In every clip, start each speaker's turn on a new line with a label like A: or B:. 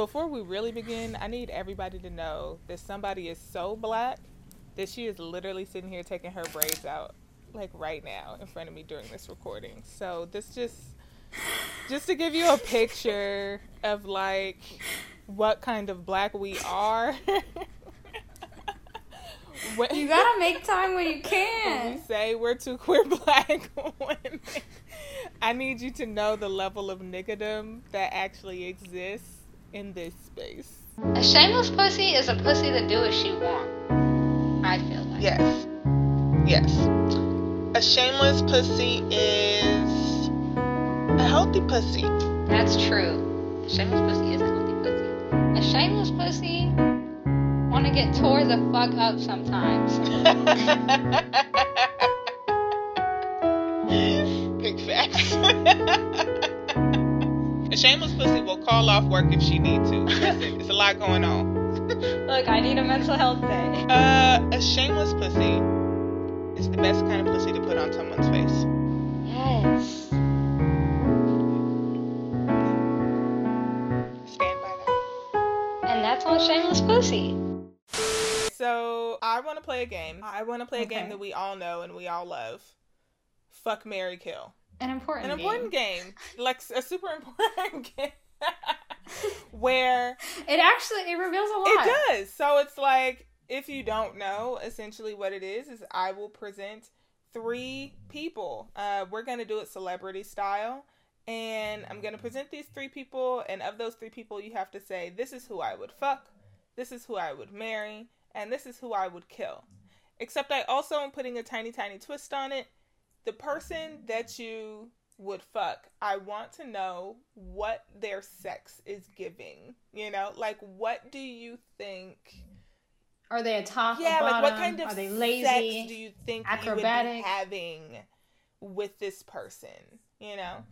A: Before we really begin, I need everybody to know that somebody is so black that she is literally sitting here taking her braids out, like right now, in front of me during this recording. So this just, just to give you a picture of like what kind of black we are.
B: When, you gotta make time when you can.
A: We say we're two queer black women, I need you to know the level of niggadom that actually exists in this space.
B: A shameless pussy is a pussy that do what she want. I feel like.
A: Yes. Yes. A shameless pussy is a healthy pussy.
B: That's true. A shameless pussy is a healthy pussy. A shameless pussy want to get tore the fuck up sometimes.
A: Big facts. a shameless pussy will call off work if she need to. Listen, it's a lot going on.
B: Look, I need a mental health day.
A: Uh, a shameless pussy is the best kind of pussy to put on someone's face.
B: Yes.
A: Stand by that.
B: And that's on shameless pussy.
A: So I want to play a game. I want to play okay. a game that we all know and we all love. Fuck Mary Kill.
B: An important
A: An
B: game.
A: important game. Like a super important game. Where
B: it actually it reveals a lot.
A: It does. So it's like if you don't know, essentially what it is is I will present three people. Uh, we're gonna do it celebrity style. And I'm gonna present these three people, and of those three people, you have to say, This is who I would fuck, this is who I would marry, and this is who I would kill. Except I also am putting a tiny, tiny twist on it. The person that you would fuck, I want to know what their sex is giving. You know, like what do you think?
B: Are they a top? Yeah, like what kind of Are they lazy?
A: sex do you think acrobatic? you would be having with this person? You know.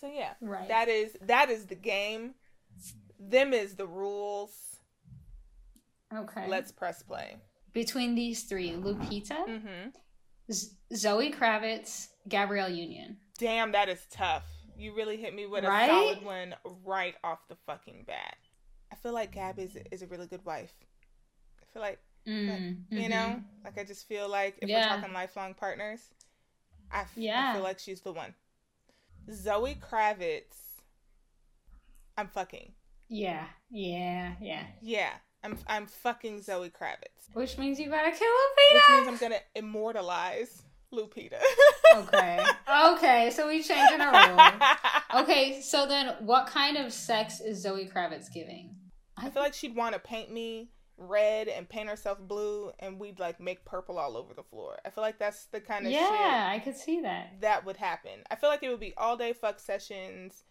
A: So yeah, right. That is that is the game. Them is the rules
B: Okay.
A: Let's press play.
B: Between these three, Lupita, mm-hmm. Z- Zoe Kravitz, Gabrielle Union.
A: Damn, that is tough. You really hit me with right? a solid one right off the fucking bat. I feel like Gab is is a really good wife. I feel like, mm, like mm-hmm. you know, like I just feel like if yeah. we're talking lifelong partners, I, f- yeah. I feel like she's the one. Zoe Kravitz, I'm fucking.
B: Yeah, yeah, yeah.
A: Yeah. I'm I'm fucking Zoe Kravitz.
B: Which means you gotta kill Lupita. Which
A: means I'm gonna immortalize Lupita.
B: okay. Okay, so we changing our rule. Okay, so then what kind of sex is Zoe Kravitz giving?
A: I, I feel like she'd want to paint me red and paint herself blue and we'd like make purple all over the floor. I feel like that's the kind of shit
B: Yeah, I could see that.
A: That would happen. I feel like it would be all day fuck sessions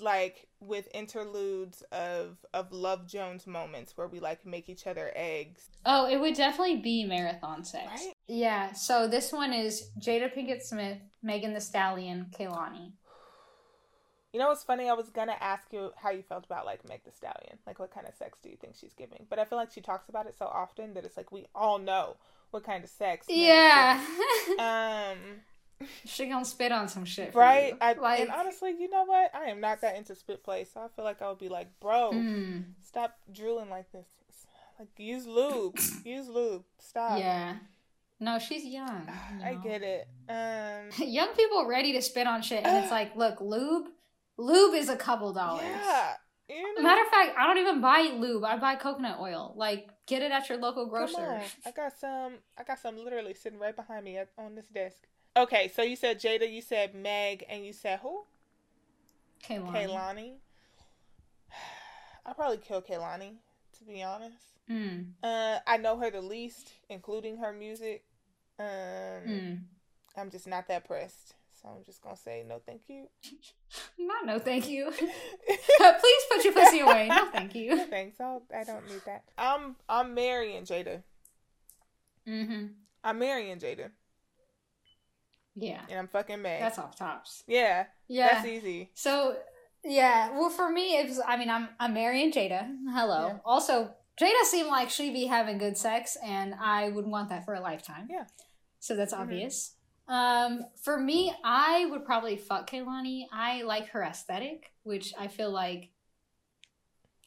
A: like with interludes of of Love Jones moments where we like make each other eggs.
B: Oh, it would definitely be marathon sex. Right? Yeah. So this one is Jada Pinkett Smith, Megan Thee Stallion, Kehlani.
A: You know what's funny? I was gonna ask you how you felt about like Meg Thee Stallion. Like what kind of sex do you think she's giving? But I feel like she talks about it so often that it's like we all know what kind of sex.
B: Yeah.
A: um
B: she gonna spit on some shit,
A: right? I, like, and honestly, you know what? I am not that into spit play, so I feel like I would be like, bro, mm. stop drooling like this. Like, use lube, use lube. Stop.
B: Yeah. No, she's young.
A: You know? I get it. Um,
B: young people ready to spit on shit, and it's like, look, lube, lube is a couple dollars.
A: Yeah. You
B: know? Matter of fact, I don't even buy lube. I buy coconut oil. Like, get it at your local grocer.
A: I got some. I got some literally sitting right behind me at, on this desk. Okay, so you said Jada, you said Meg, and you said who?
B: Kehlani.
A: Kehlani. I'll probably kill Kehlani, to be honest.
B: Mm.
A: Uh, I know her the least, including her music. Um,
B: mm.
A: I'm just not that pressed. So I'm just gonna say no, thank you.
B: Not no, thank you. Please put your pussy away. No, thank you.
A: Thanks. I'll, I don't need that. I'm I'm marrying Jada.
B: Mm-hmm.
A: I'm marrying Jada.
B: Yeah.
A: And I'm fucking Meg.
B: That's off tops.
A: Yeah.
B: Yeah.
A: That's easy.
B: So yeah, well for me it's I mean I'm I'm marrying Jada. Hello. Yeah. Also, Jada seemed like she'd be having good sex and I would want that for a lifetime.
A: Yeah.
B: So that's mm-hmm. obvious. Um, for me, I would probably fuck Kehlani. I like her aesthetic, which I feel like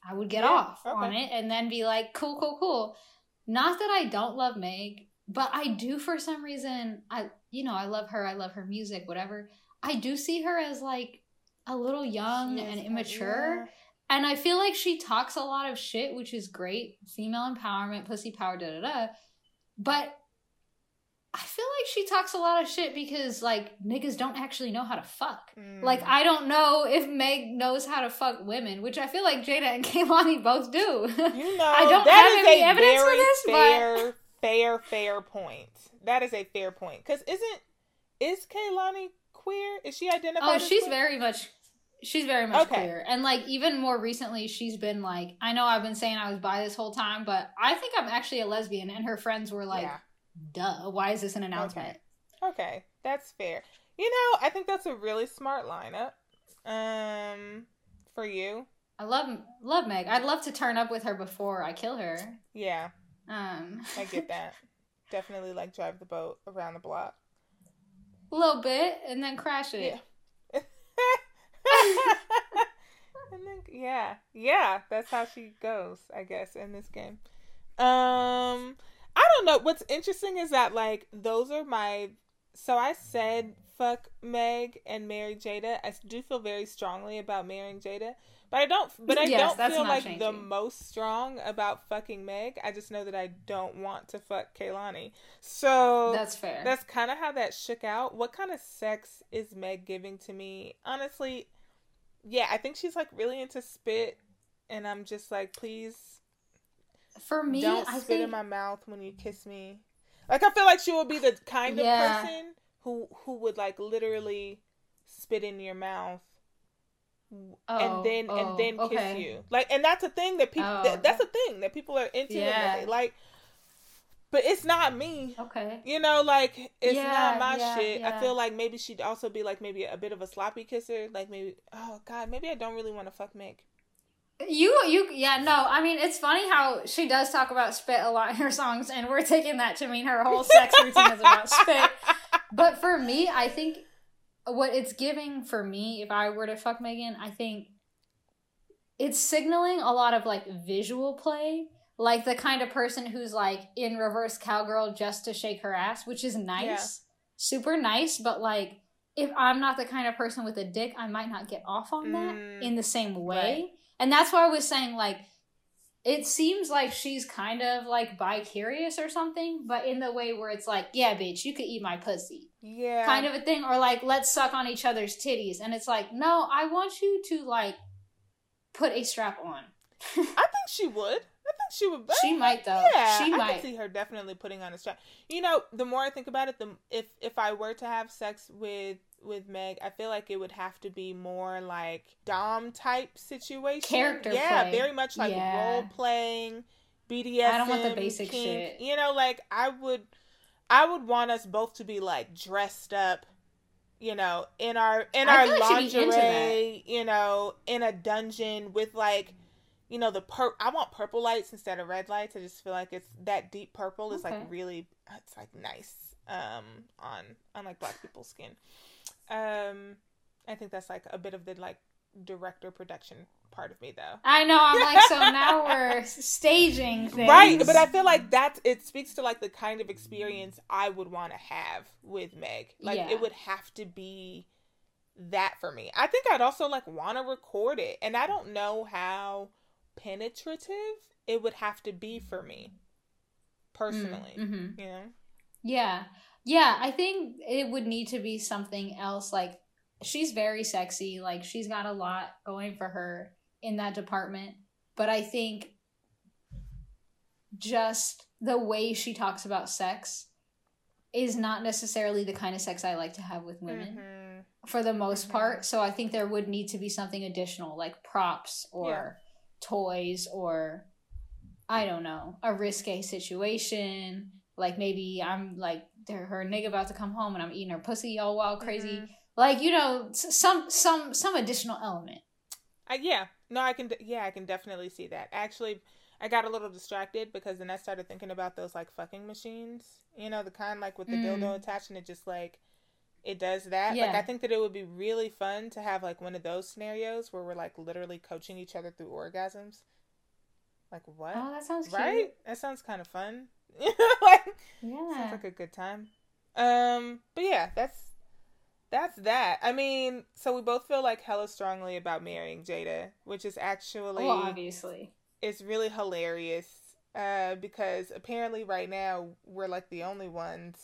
B: I would get
A: Yeah,
B: off
A: okay.
B: on it and then be like, cool, cool, cool. Not that I don't love Meg, but I do for some reason. I, you know, I love her. I love her music, whatever. I do see her as like a little young and immature. And I feel like she talks a lot of shit, which is great. Female empowerment, pussy power, da da da. But I feel like she talks a lot of shit because like niggas don't actually know how to fuck.
A: Mm.
B: Like I don't know if Meg knows how to fuck women, which I feel like Jada and Kehlani both do.
A: You know,
B: I don't
A: that
B: have
A: is
B: any evidence for this, but-
A: fair, fair, point. That is a fair point. Because isn't is Kehlani queer? Is she identified?
B: oh, she's
A: queer?
B: very much she's very much
A: Okay.
B: queer. And like even more recently she's been like I know I've been saying I was bi this whole time, but I think I'm actually a lesbian and her friends were like,
A: yeah.
B: duh, why is this an announcement?
A: Okay, that's fair. You know, I think that's a really smart lineup. Um, for you,
B: I love love Meg. I'd love to turn up with her before I kill her.
A: yeah,
B: Um
A: I get that. Definitely like drive the boat around the block.
B: a little bit and then crash it.
A: Yeah. and then yeah, yeah, that's how she goes, I guess, in this game. Um, I don't know. What's interesting is that like those are my. So I said fuck Meg and marry Jada. I do feel very strongly about marrying Jada, but I don't. But I
B: Yes,
A: don't feel like the most strong about fucking Meg. I just know that I don't want to fuck Kehlani. So
B: That's fair.
A: that's kind of how that shook out. What kind of sex is Meg giving to me? Honestly, yeah, I think she's like really into spit, and I'm just like, please
B: For me,
A: don't
B: I
A: spit
B: think
A: in my mouth when you kiss me. Like I feel like she would be the kind of
B: Yeah.
A: person who who would like literally spit in your mouth.
B: Oh,
A: and then
B: oh,
A: and then kiss
B: okay.
A: you like and that's a thing that people
B: Oh,
A: that, that's a thing that people are into
B: Yeah.
A: like but it's not me
B: Okay.
A: you know, like it's
B: Yeah,
A: not my
B: yeah,
A: shit. I feel like maybe she'd also be like maybe a bit of a sloppy kisser. Like maybe oh god, maybe I don't really want to fuck Meg.
B: You you yeah no I mean it's funny how she does talk about spit a lot in her songs and we're taking that to mean her whole sex routine is about spit. But for me, I think what it's giving for me if I were to fuck Megan, I think it's signaling a lot of like visual play, like the kind of person who's like in reverse cowgirl just to shake her ass, which is nice,
A: Yeah.
B: super nice, but like if I'm not the kind of person with a dick, I might not get off on that
A: Mm,
B: in the same way.
A: right.
B: And that's why I was saying like it seems like she's kind of like bi curious or something, but in the way where it's like, yeah, bitch, you could eat my pussy
A: Yeah,
B: kind of a thing or like let's suck on each other's titties and it's like no i want you to like put a strap on
A: I think she would. I think she would.
B: she might though
A: yeah,
B: she
A: I
B: might
A: can see her definitely putting on a strap. You know, the more I think about it, the if if I were to have sex with with Meg, I feel like it would have to be more like dom type situation.
B: Character
A: yeah,
B: play.
A: very much like
B: Yeah.
A: role playing, BDSM.
B: I don't want the basic
A: kink.
B: shit.
A: You know, like I would, I would want us both to be like dressed up. You know, in our in
B: I
A: our
B: feel like she'd be into
A: lingerie. You know, in a dungeon with like you know the pur I want purple lights instead of red lights. I just feel like it's that deep purple is
B: Okay.
A: like really it's like nice um on on like black people's skin. Um I think that's like a bit of the like director production part of me though.
B: i know i'm like so now we're staging things
A: Right, but I feel like that's it speaks to like the kind of experience I would want to have with Meg. Like
B: Yeah.
A: it would have to be that for me. I think I'd also like want to record it, and I don't know how penetrative it would have to be for me personally.
B: Mhm.
A: You know,
B: yeah yeah i think it would need to be something else like she's very sexy like she's got a lot going for her in that department but i think just the way she talks about sex is not necessarily the kind of sex I like to have with women
A: Mhm.
B: for the most
A: Mhm.
B: part. So I think there would need to be something additional, like props or toys or I don't know, a risque situation. Like maybe I'm like her nigga about to come home and I'm eating her pussy all wild crazy.
A: Mhm.
B: Like you know, some some some additional element.
A: I, yeah, no, I can. Yeah, I can definitely see that. Actually, I got a little distracted because then I started thinking about those like fucking machines. You know, the kind like with the
B: Mm.
A: dildo attached and it just like it does that.
B: Yeah.
A: Like I think that it would be really fun to have like one of those scenarios where we're like literally coaching each other through orgasms. Like what?
B: Oh, that sounds cute.
A: right? That sounds kind of fun. like
B: Yeah.
A: sounds like a good time. Um, but yeah, that's that's that. I mean, so we both feel like hella strongly about marrying Jada, which is actually
B: well, obviously.
A: it's really hilarious. Uh, because apparently right now we're like the only ones.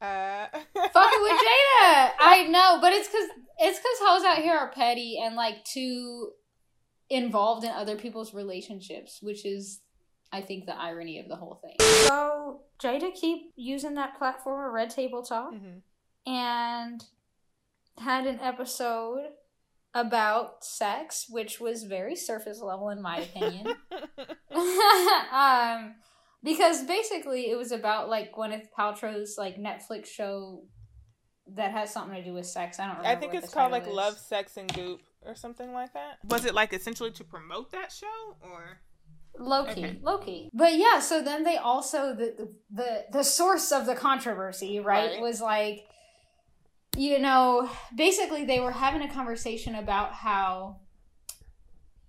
A: Uh,
B: Fucking with Jada. I know, but it's cause it's cause hoes out here are petty and like too involved in other people's relationships, which is I think the irony of the whole thing. So Jada keep using that platform of Red Table Talk
A: Mhm.
B: and had an episode about sex, which was very surface level in my opinion. um, because basically it was about like Gwyneth Paltrow's like Netflix show that has something to do with sex. I don't remember.
A: I think it's called like
B: is.
A: Love, Sex, and Goop or something like that. Was it like essentially to promote that show or?
B: Loki,
A: Okay.
B: Loki. But yeah, so then they also the the the, the source of the controversy, right,
A: Right.
B: was like you know, basically they were having a conversation about how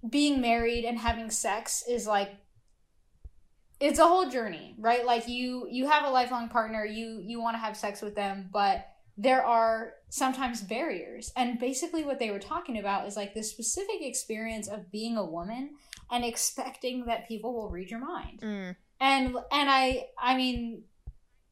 B: being married and having sex is like it's a whole journey, right? Like you you have a lifelong partner, you you want to have sex with them, but there are sometimes barriers. And basically what they were talking about is like the specific experience of being a woman and expecting that people will read your mind.
A: Mm.
B: And and I I mean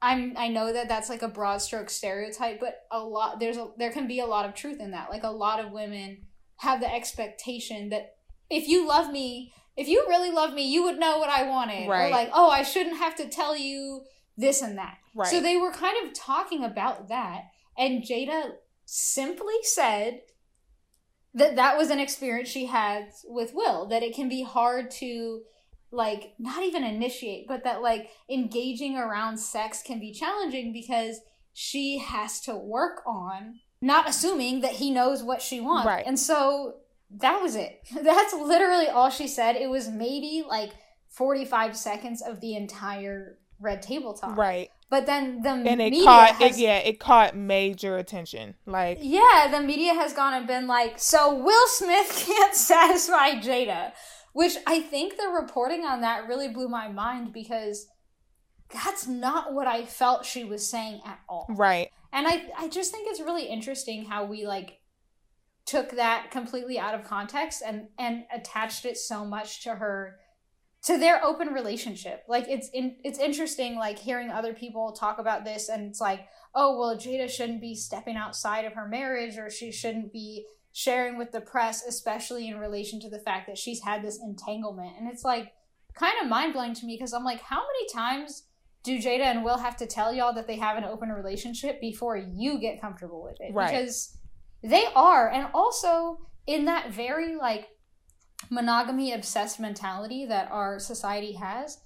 B: I'm I know that that's like a broad stroke stereotype, but a lot there's a there can be a lot of truth in that. Like a lot of women have the expectation that if you love me, if you really love me, you would know what I wanted. Or like, oh, I shouldn't have to tell you this and that.
A: Right.
B: So they were kind of talking about that, and Jada simply said that that was an experience she had with Will. That it can be hard to like not even initiate, but that like engaging around sex can be challenging because she has to work on not assuming that he knows what she wants.
A: Right.
B: And so that was it. That's literally all she said. It was maybe like 45 seconds of the entire red table talk.
A: Right.
B: But then the
A: And it
B: media
A: caught
B: has,
A: it, yeah, it caught major attention. Like
B: yeah, the media has gone and been like, so Will Smith can't satisfy Jada, which I think the reporting on that really blew my mind because that's not what I felt she was saying at all.
A: right.
B: And I I just think it's really interesting how we like took that completely out of context and and attached it so much to her to their open relationship. Like it's in, it's interesting like hearing other people talk about this and it's like, "Oh, well Jada shouldn't be stepping outside of her marriage or she shouldn't be sharing with the press especially in relation to the fact that she's had this entanglement." And it's like kind of mind-blowing to me because I'm like, how many times do Jada and Will have to tell y'all that they have an open relationship before you get comfortable with it?
A: Right.
B: Because they are. And also, in that very like monogamy obsessed mentality that our society has,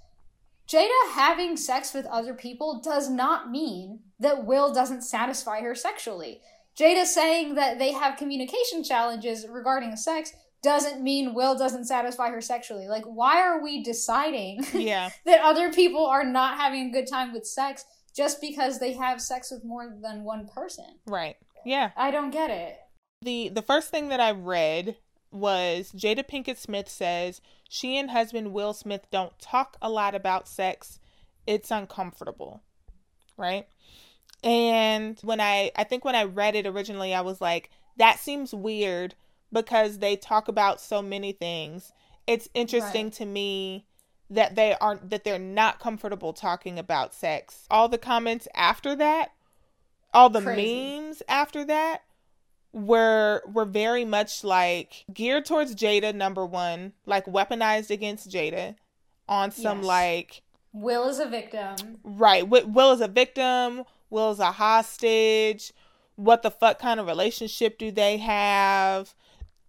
B: Jada having sex with other people does not mean that Will doesn't satisfy her sexually. Jada saying that they have communication challenges regarding sex doesn't mean Will doesn't satisfy her sexually. Like, why are we deciding
A: Yeah.
B: that other people are not having a good time with sex just because they have sex with more than one person?
A: Right. Yeah.
B: I don't get it.
A: The the first thing that I read was Jada Pinkett Smith says she and husband Will Smith don't talk a lot about sex. It's uncomfortable. Right? And when I I think when I read it originally I was like that seems weird because they talk about so many things. It's interesting
B: Right.
A: to me that they aren't that they're not comfortable talking about sex. All the comments after that, all the
B: Crazy.
A: memes after that were were very much like geared towards Jada number 1, like weaponized against Jada on some
B: Yes.
A: like
B: Will is a victim.
A: Right. Will is a victim. Will is a hostage. What the fuck kind of relationship do they have?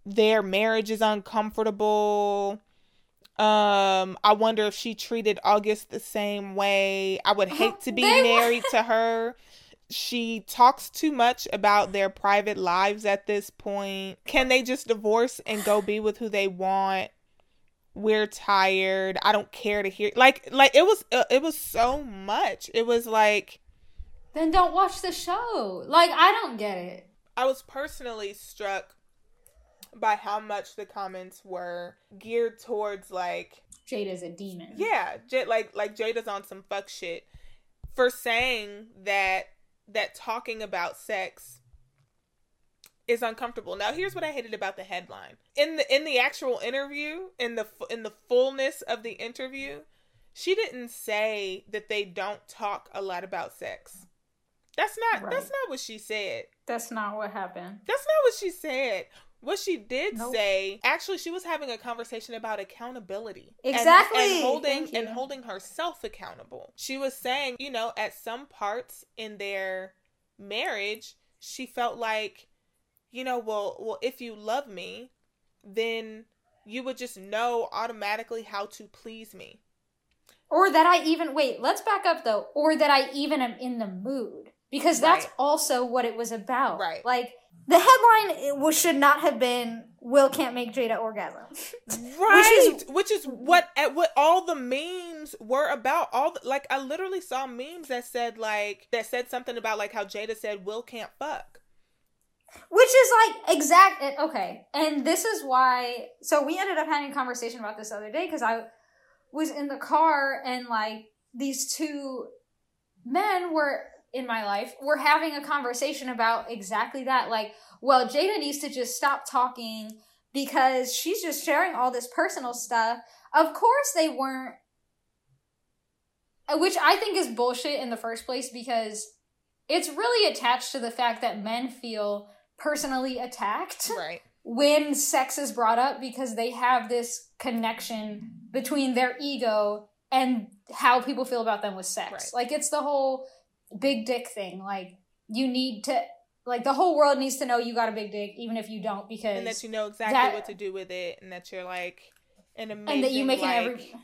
A: Their marriage is uncomfortable. Um, I wonder if she treated August the same way. I would hate to be married to her. She talks too much about their private lives at this point. Can they just divorce and go be with who they want? We're tired. I don't care to hear like like it was uh, it was so much. It was like
B: then don't watch the show. Like I don't get it.
A: I was personally struck by how much the comments were geared towards like
B: Jada's a demon.
A: Yeah, J- like like Jada's on some fuck shit for saying that that talking about sex is uncomfortable. Now, here's what I hated about the headline. In the in the actual interview, in the in the fullness of the interview, she didn't say that they don't talk a lot about sex. That's not right. that's not what she said.
B: That's not what happened.
A: That's not what she said. What she did nope. say, actually, she was having a conversation about accountability.
B: Exactly.
A: And, and holding and holding herself accountable. She was saying, you know, at some parts in their marriage, she felt like, you know, well, well, if you love me, then you would just know automatically how to please me.
B: Or that I even wait, let's back up though. Or that I even am in the mood. Because that's right. also what it was about.
A: Right.
B: Like the headline was, should not have been Will can't make Jada orgasm.
A: right. Which is, which is what what all the memes were about. All the, like I literally saw memes that said like that said something about like how Jada said Will can't fuck.
B: Which is like exact okay. And this is why so we ended up having a conversation about this other day because I was in the car and like these two men were in my life, we're having a conversation about exactly that. Like, well, Jada needs to just stop talking because she's just sharing all this personal stuff. Of course, they weren't, which I think is bullshit in the first place because it's really attached to the fact that men feel personally attacked.
A: Right.
B: When sex is brought up because they have this connection between their ego and how people feel about them with sex. Right. Like it's the whole big dick thing. Like you need to like the whole world needs to know you got a big dick, even if you don't, because
A: and that you know exactly that, what to do with it, and that you're like an amazing and that you make like, every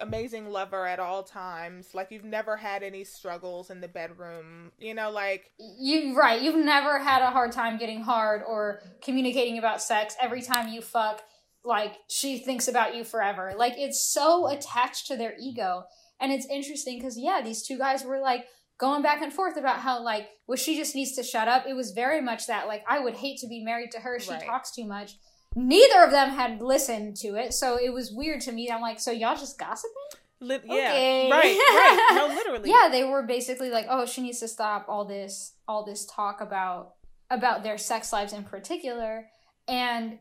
A: amazing lover at all times. Like you've never had any struggles in the bedroom. You know, like
B: you right. You've never had a hard time getting hard or communicating about sex. Every time you fuck, like she thinks about you forever. Like it's so attached to their ego. And it's interesting because yeah, these two guys were like, going back and forth about how like well she just needs to shut up. It was very much that like i would hate to be married to her. She right. talks too much. Neither of them had listened to it so it was weird to me i'm like so y'all just gossiping?
A: Li- yeah. Okay. right right. No literally.
B: Yeah they were basically like oh she needs to stop all this all this talk about about their sex lives in particular. And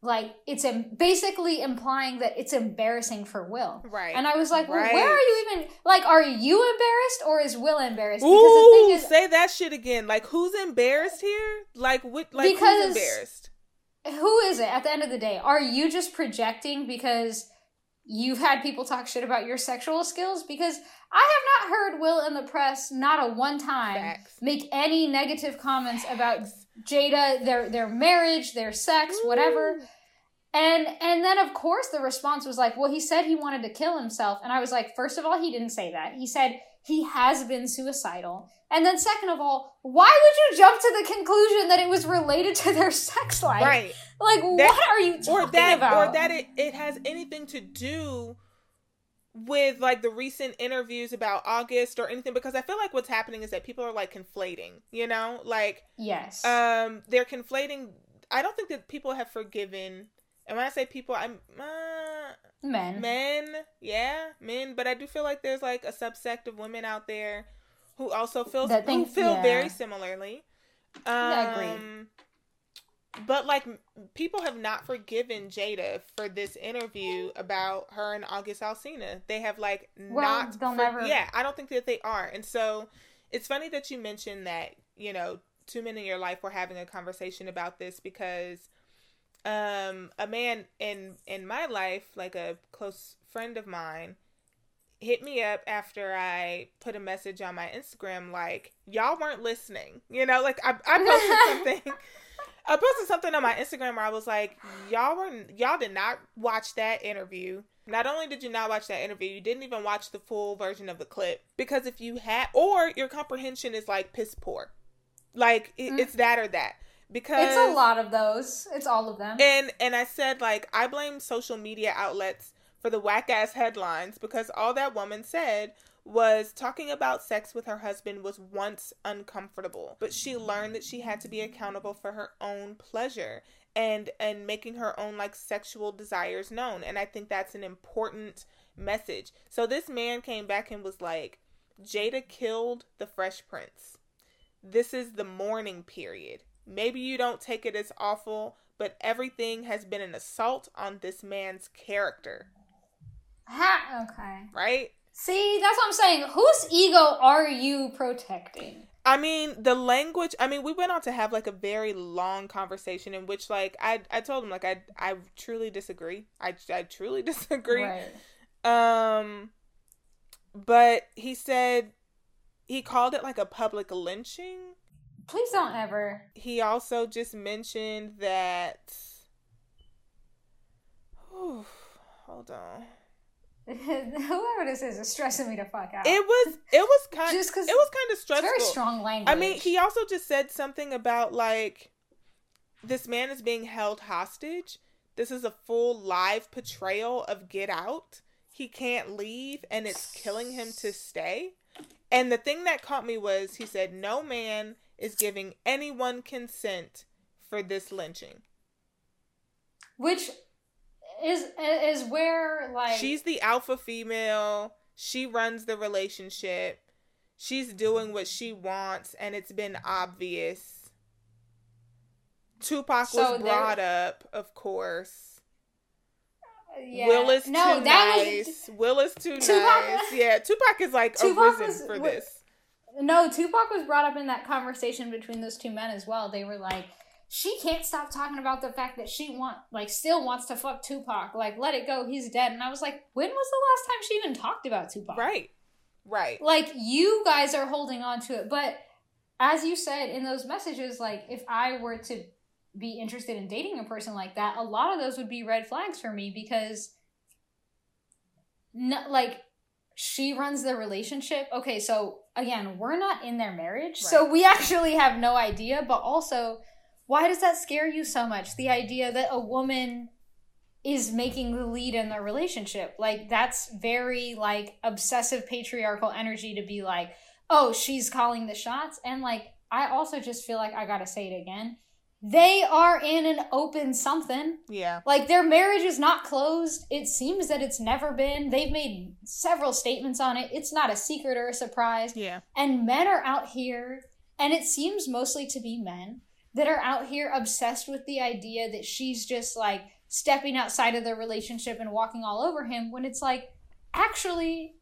B: like it's basically implying that it's embarrassing for Will.
A: Right.
B: And I was like, well, right. where are you even like are you embarrassed or is Will embarrassed?
A: Because Ooh, the thing is say that shit again. Like who's embarrassed here? Like what like because who's embarrassed?
B: Who is it at the end of the day? Are you just projecting because you've had people talk shit about your sexual skills? Because I have not heard Will in the press not a one time Facts. make any negative comments about Jada, their their marriage, their sex, whatever. And and then of course the response was like, well, he said he wanted to kill himself. And I was like, first of all, he didn't say that. He said he has been suicidal. And then second of all, why would you jump to the conclusion that it was related to their sex life?
A: Right.
B: Like that, what are you talking
A: or that,
B: about?
A: Or that it, it has anything to do with like the recent interviews about August or anything because I feel like what's happening is that people are like conflating, you know? Like
B: Yes.
A: Um they're conflating I don't think that people have forgiven and when I say people I'm uh,
B: men.
A: Men, yeah, men, but I do feel like there's like a subsect of women out there who also feel who feel yeah. very similarly. Um yeah, I agree um, but like people have not forgiven Jada for this interview about her and August Alsina. They have like well, not.
B: They'll for- never.
A: Yeah, I don't think that they are. And so it's funny that you mentioned that. You know, two men in your life were having a conversation about this because um a man in in my life like a close friend of mine hit me up after I put a message on my Instagram like y'all weren't listening. You know, like I I posted something I posted something on my Instagram where I was like, y'all were y'all did not watch that interview. Not only did you not watch that interview, you didn't even watch the full version of the clip because if you had or your comprehension is like piss poor. Like it, mm. it's that or that. Because
B: It's a lot of those. It's all of them.
A: And and I said like I blame social media outlets for the whack ass headlines because all that woman said was talking about sex with her husband was once uncomfortable, but she learned that she had to be accountable for her own pleasure and and making her own like sexual desires known. And I think that's an important message. So this man came back and was like, Jada killed the Fresh Prince. This is the mourning period. Maybe you don't take it as awful, but everything has been an assault on this man's character.
B: Ha- okay.
A: Right?
B: See, that's what I'm saying. Whose ego are you protecting?
A: I mean, the language. I mean, we went on to have like a very long conversation in which, like, I I told him like I I truly disagree. I I truly disagree.
B: Right.
A: Um, but he said he called it like a public lynching.
B: Please don't ever.
A: He also just mentioned that. Whew, hold on.
B: Whoever this is is stressing me to fuck out.
A: It was it was kind
B: just cause
A: it was kind of stressful.
B: very strong language.
A: I mean, he also just said something about like this man is being held hostage. This is a full live portrayal of Get Out. He can't leave and it's killing him to stay. And the thing that caught me was he said no man is giving anyone consent for this lynching.
B: which is is where like
A: She's the alpha female. She runs the relationship. She's doing what she wants, and it's been obvious. Tupac
B: So
A: was
B: there-
A: brought up, of course.
B: yeah.
A: Will is
B: no,
A: too
B: that
A: nice.
B: was
A: Will is too
B: Tupac-
A: nice. Yeah, Tupac is like
B: Tupac
A: arisen
B: was-
A: for this.
B: no. Tupac was brought up in that conversation between those two men as well. They were like, she can't stop talking about the fact that she want like still wants to fuck Tupac. Like, let it go. He's dead. And I was like, when was the last time she even talked about Tupac?
A: Right. Right.
B: like you guys are holding on to it but as you said in those messages like if i were to be interested in dating a person like that a lot of those would be red flags for me because no, like she runs the relationship okay so again we're not in their marriage so we actually have no idea but also why does that scare you so much the idea that a woman is making the lead in the relationship. Like that's very like obsessive patriarchal energy to be like, "Oh, she's calling the shots." And like I also just feel like I got to say it again. They are in an open something.
A: Yeah.
B: Like their marriage is not closed. It seems that it's never been. They've made several statements on it. It's not a secret or a surprise.
A: Yeah.
B: And men are out here, and it seems mostly to be men that are out here obsessed with the idea that she's just like stepping outside of their relationship and walking all over him when it's like, actually,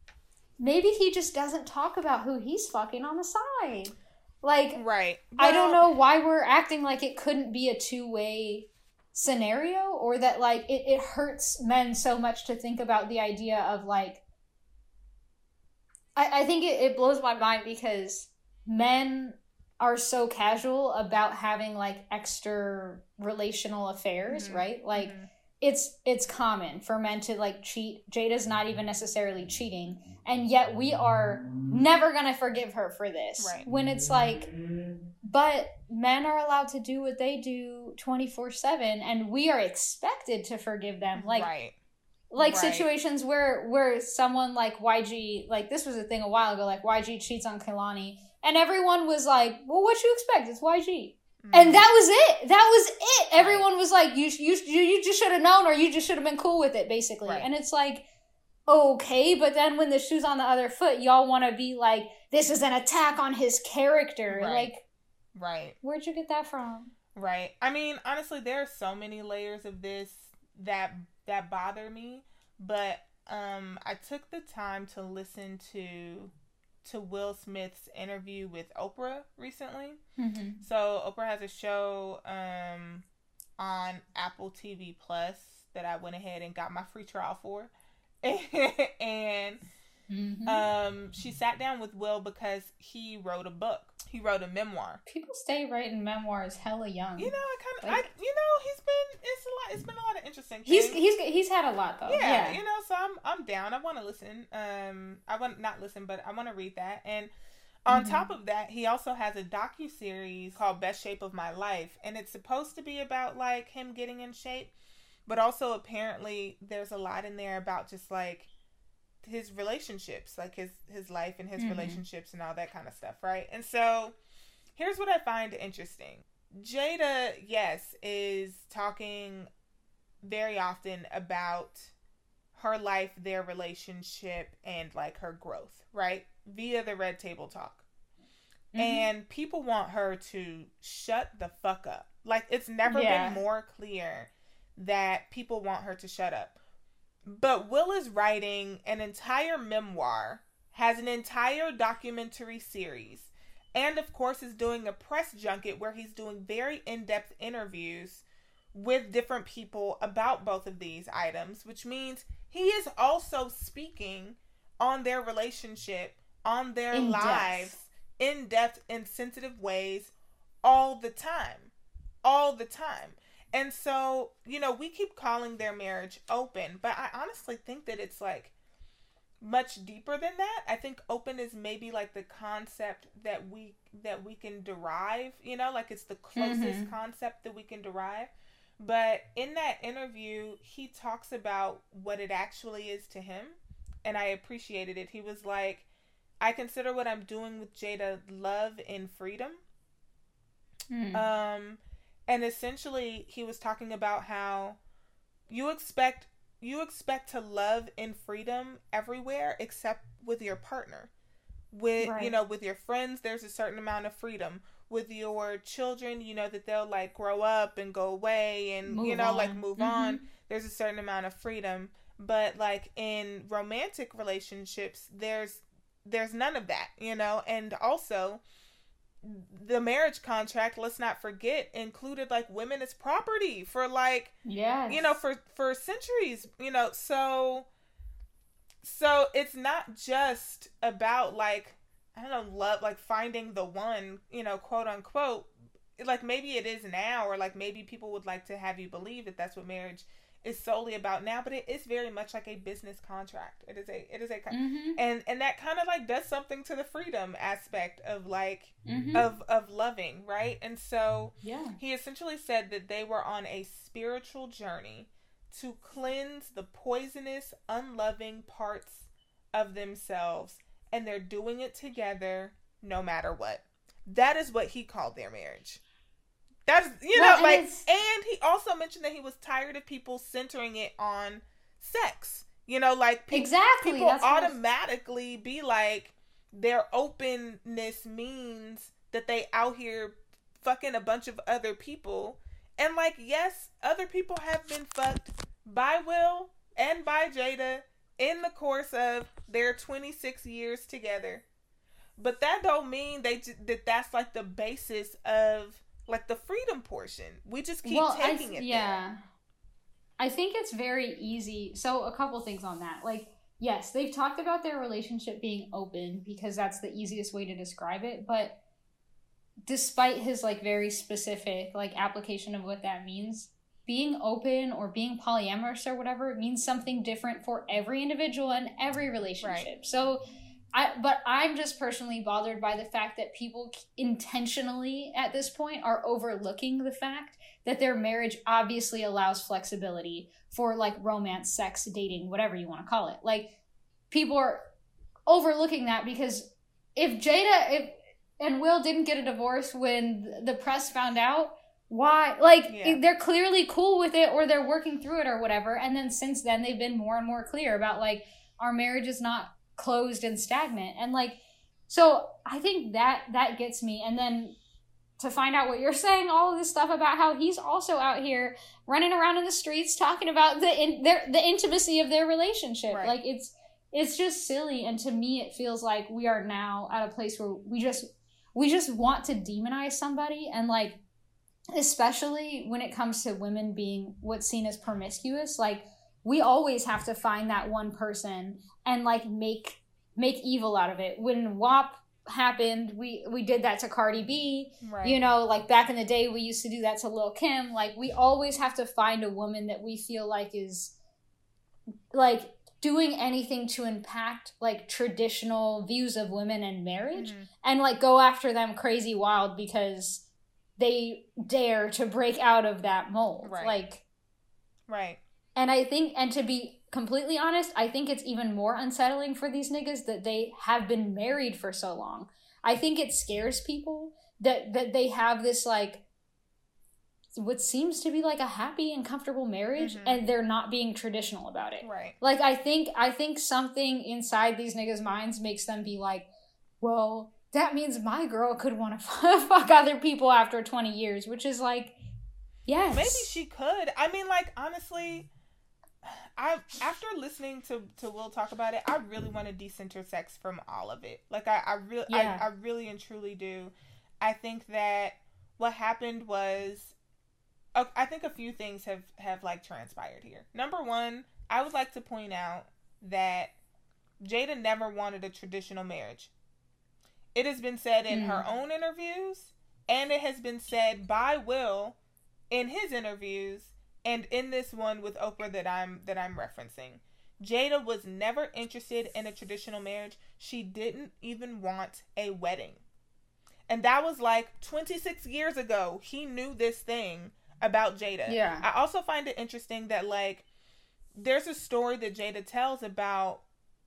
B: maybe he just doesn't talk about who he's fucking on the side. Like,
A: Right.
B: I don't know why we're acting like it couldn't be a two way scenario or that like it, it hurts men so much to think about the idea of like I, I think it, it blows my mind because men are so casual about having like extra relational affairs,
A: Mhm.
B: right? Like
A: Mhm.
B: it's it's common for men to like cheat. Jada's not even necessarily cheating, and yet we are never gonna forgive her for this.
A: Right.
B: When it's like, but men are allowed to do what they do twenty four seven, and we are expected to forgive them. Like
A: right.
B: like
A: Right.
B: situations where where someone like YG like this was a thing a while ago like YG cheats on Kehlani and everyone was like well what you expect it's YG
A: Mhm.
B: and that was it that was it everyone was like you you you, you just should have known or you just should have been cool with it basically
A: Right.
B: and it's like okay but then when the shoe's on the other foot y'all want to be like this is an attack on his character
A: Right.
B: like
A: right.
B: where'd you get that from
A: Right. I mean, honestly, there are so many layers of this that that bother me, but um I took the time to listen to to Will Smith's interview with Oprah recently.
B: mm-hmm.
A: So Oprah has a show um on Apple TV Plus that I went ahead and got my free trial for. and
B: Mm-hmm.
A: um she sat down with Will because he wrote a book. He wrote a memoir.
B: people stay writing memoirs hella young
A: You know, I kind of,
B: Like-
A: I, you know, he's been, it's a lot, it's been a lot of interesting
B: He's
A: things.
B: he's he's had a lot though.
A: yeah,
B: Yeah.
A: you know, so I'm, I'm down. I want to listen. Um, I want not listen, but I want to read that. And on
B: Mhm.
A: top of that, he also has a docu series called Best Shape of My Life, and it's supposed to be about like him getting in shape, but also apparently there's a lot in there about just like his relationships, like his his life and his mm-hmm. relationships and all that kind of stuff, right? And so here's what I find interesting. Jada, yes, is talking very often about her life, their relationship, and like her growth, right? Via the Red Table Talk. Mm-hmm. And people want her to shut the fuck up. Like, it's never yeah. been more clear that people want her to shut up. But Will is writing an entire memoir, has an entire documentary series, and of course is doing a press junket where he's doing very in-depth interviews with different people about both of these items, which means he is also speaking on their relationship, on their in lives, depth. in depth, and sensitive ways all the time. All the time. And so, you know, we keep calling their marriage open, but I honestly think that it's like much deeper than that. I think open is maybe like the concept that we that we can derive, you know, like it's the closest mm-hmm. concept that we can derive. But in that interview, he talks about what it actually is to him, and I appreciated it. He was like, I consider what I'm doing with Jada love and freedom. Mm. Um and essentially he was talking about how you expect you expect to love in freedom everywhere except with your partner with right. you know with your friends there's a certain amount of freedom with your children you know that they'll like grow up and go away and move you know on. like move mm-hmm. on there's a certain amount of freedom but like in romantic relationships there's there's none of that you know and also the marriage contract let's not forget included like women as property for like yeah you know for for centuries you know so so it's not just about like i don't know love like finding the one you know quote unquote. Like maybe it is now or like maybe people would like to have you believe that that's what marriage is solely about now, but it is very much like a business contract. It is a it is a mm-hmm. and and that kind of like does something to the freedom aspect of like mm-hmm. of of loving, right? And so yeah, he essentially said that they were on a spiritual journey to cleanse the poisonous, unloving parts of themselves, and they're doing it together no matter what. That is what he called their marriage. That's you well, know, like, and he also mentioned that he was tired of people centering it on sex. You know, like pe- exactly people That's automatically be like their openness means that they out here fucking a bunch of other people. And like, yes, other people have been fucked by Will and by Jada in the course of their 26 years together. But that don't mean they that that's like the basis of like the freedom portion. We just keep well, taking I, it. Yeah. There.
B: I think it's very easy. So a couple things on that. Like, yes, they've talked about their relationship being open because that's the easiest way to describe it, but despite his like very specific like application of what that means, being open or being polyamorous or whatever means something different for every individual and every relationship. Right. So I, but I'm just personally bothered by the fact that people intentionally at this point are overlooking the fact that their marriage obviously allows flexibility for like romance, sex, dating, whatever you want to call it. Like people are overlooking that because if Jada if and Will didn't get a divorce when the press found out, why like yeah. they're clearly cool with it or they're working through it or whatever and then since then they've been more and more clear about like our marriage is not closed and stagnant. And like so i think that that gets me. And then to find out what you're saying all of this stuff about how he's also out here running around in the streets talking about the in their the intimacy of their relationship. Right. like it's it's just silly. And to me it feels like we are now at a place where we just we just want to demonize somebody. And like especially when it comes to women being what's seen as promiscuous like we always have to find that one person and like make make evil out of it. When WAP happened, we we did that to Cardi B. Right. You know, like back in the day, we used to do that to Lil Kim. Like we always have to find a woman that we feel like is like doing anything to impact like traditional views of women and marriage mm-hmm. and like go after them crazy wild because they dare to break out of that mold. Right. Like
A: Right.
B: And I think, and to be completely honest, I think it's even more unsettling for these niggas that they have been married for so long. I think it scares people that that they have this like what seems to be like a happy and comfortable marriage
A: Mhm.
B: and they're not being traditional about it.
A: Right.
B: Like I think I think something inside these niggas' minds makes them be like, well, that means my girl could want to fuck other people after 20 years, which is like, yes.
A: Maybe she could. I mean, like honestly, I after listening to to Will talk about it, I really want to decenter sex from all of it. Like I, I really,
B: Yeah.
A: I, I really and truly do. I think that what happened was, I think a few things have have like transpired here. Number one, I would like to point out that Jada never wanted a traditional marriage. It has been said in her mm. own interviews, and it has been said by Will in his interviews and in this one with Oprah that I'm that I'm referencing. Jada was never interested in a traditional marriage. She didn't even want a wedding. And that was like 26 years ago. He knew this thing about Jada.
B: Yeah.
A: I also find it interesting that like there's a story that Jada tells about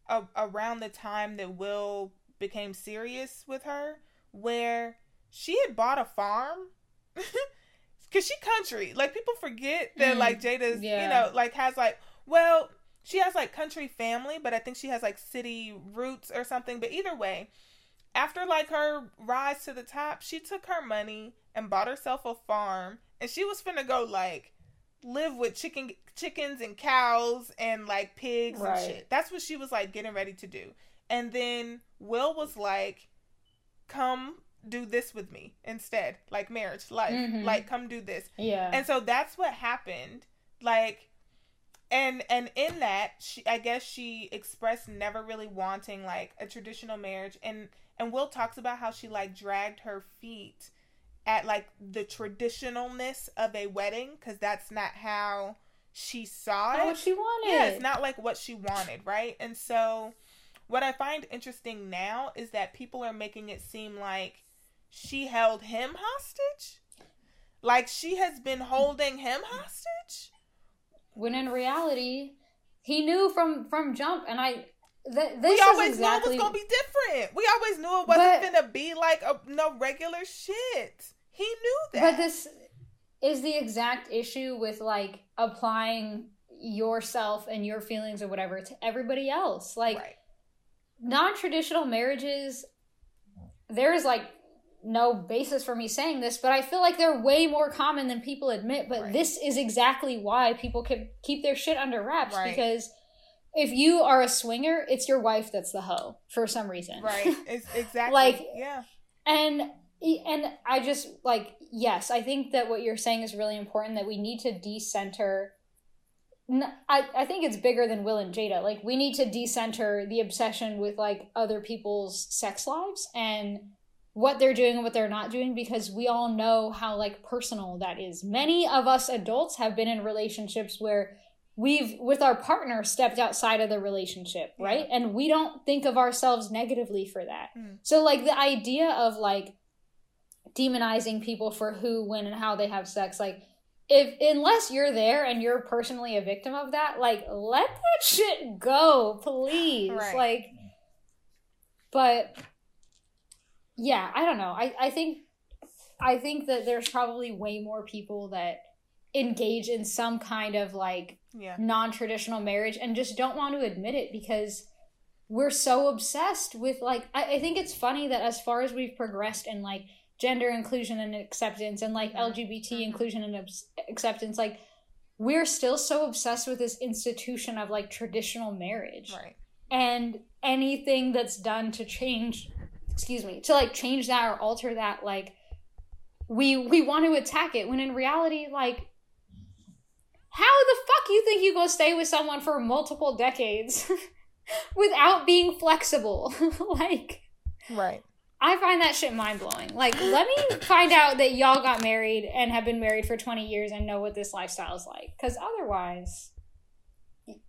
A: a, around the time that Will became serious with her where she had bought a farm cuz she country. Like people forget that
B: Mm,
A: like Jada's
B: yeah.
A: you know like has like well she has like country family, but I think she has like city roots or something. But either way, after like her rise to the top, she took her money and bought herself a farm, and she was finna go like live with chicken chickens and cows and like pigs
B: Right.
A: and shit. That's what she was like getting ready to do. And then Will was like, "Come do this with me instead, like marriage, life,
B: Mhm.
A: like come do this."
B: Yeah.
A: And so that's what happened. Like and and in that she I guess she expressed never really wanting like a traditional marriage and and Will talks about how she like dragged her feet at like the traditionalness of a wedding cuz that's not how she saw
B: Not
A: it.
B: what she wanted.
A: Yeah, it's not like what she wanted, right? And so what I find interesting now is that people are making it seem like she held him hostage. Like she has been holding him hostage.
B: when in reality, he knew from from jump, and I. Th- this
A: we
B: is
A: always
B: exactly,
A: knew it was gonna be different. We always knew it wasn't
B: But-
A: gonna be like a no regular shit. He knew that.
B: But this is the exact issue with like applying yourself and your feelings or whatever to everybody else. Like
A: right.
B: non-traditional marriages there is like no basis for me saying this, but I feel like they're way more common than people admit. But
A: Right.
B: this is exactly why people can keep their shit under wraps
A: Right.
B: because if you are a swinger, it's your wife that's the hoe for some reason.
A: Right. It's exactly
B: Like-
A: yeah.
B: and and I just like yes, I think that what you're saying is really important that we need to decenter I, I think it's bigger than Will and Jada. Like we need to decenter the obsession with like other people's sex lives and what they're doing and what they're not doing because we all know how like personal that is. Many of us adults have been in relationships where we've with our partner stepped outside of the relationship, right? And we don't think of ourselves negatively for that.
A: Mm.
B: So like the idea of like demonizing people for who, when, and how they have sex, like if unless you're there and you're personally a victim of that, like let that shit go, please.
A: Right.
B: Like but yeah, I don't know. I, I think I think that there's probably way more people that engage in some kind of like
A: Yeah.
B: non-traditional marriage and just don't want to admit it because we're so obsessed with like I, I think it's funny that as far as we've progressed in like gender inclusion and acceptance and like lgbt
A: Mhm.
B: inclusion and abs- acceptance like we're still so obsessed with this institution of like traditional marriage
A: Right.
B: and anything that's done to change excuse me to like change that or alter that like we we want to attack it when in reality like how the fuck you think you gonna stay with someone for multiple decades without being flexible like
A: Right.
B: I find that shit mind blowing. Like, let me find out that y'all got married and have been married for 20 years and know what this lifestyle is like. Because otherwise,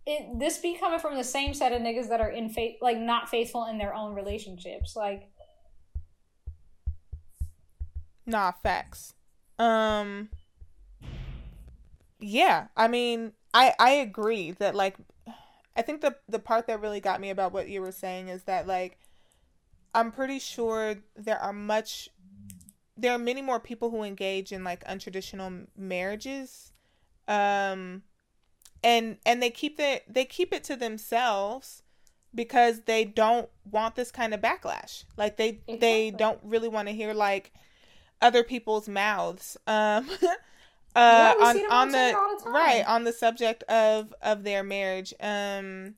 B: it this be coming from the same set of niggas that are in faith, like not faithful in their own relationships. Like,
A: Nah, facts. Um yeah, I mean, I I agree that like I think the the part that really got me about what you were saying is that like I'm pretty sure there are much there are many more people who engage in like untraditional marriages um and and they keep the they keep it to themselves because they don't want this kind of backlash like they exactly. they don't really want to hear like other people's mouths um uh yeah, on on the, the right on the subject of of their marriage um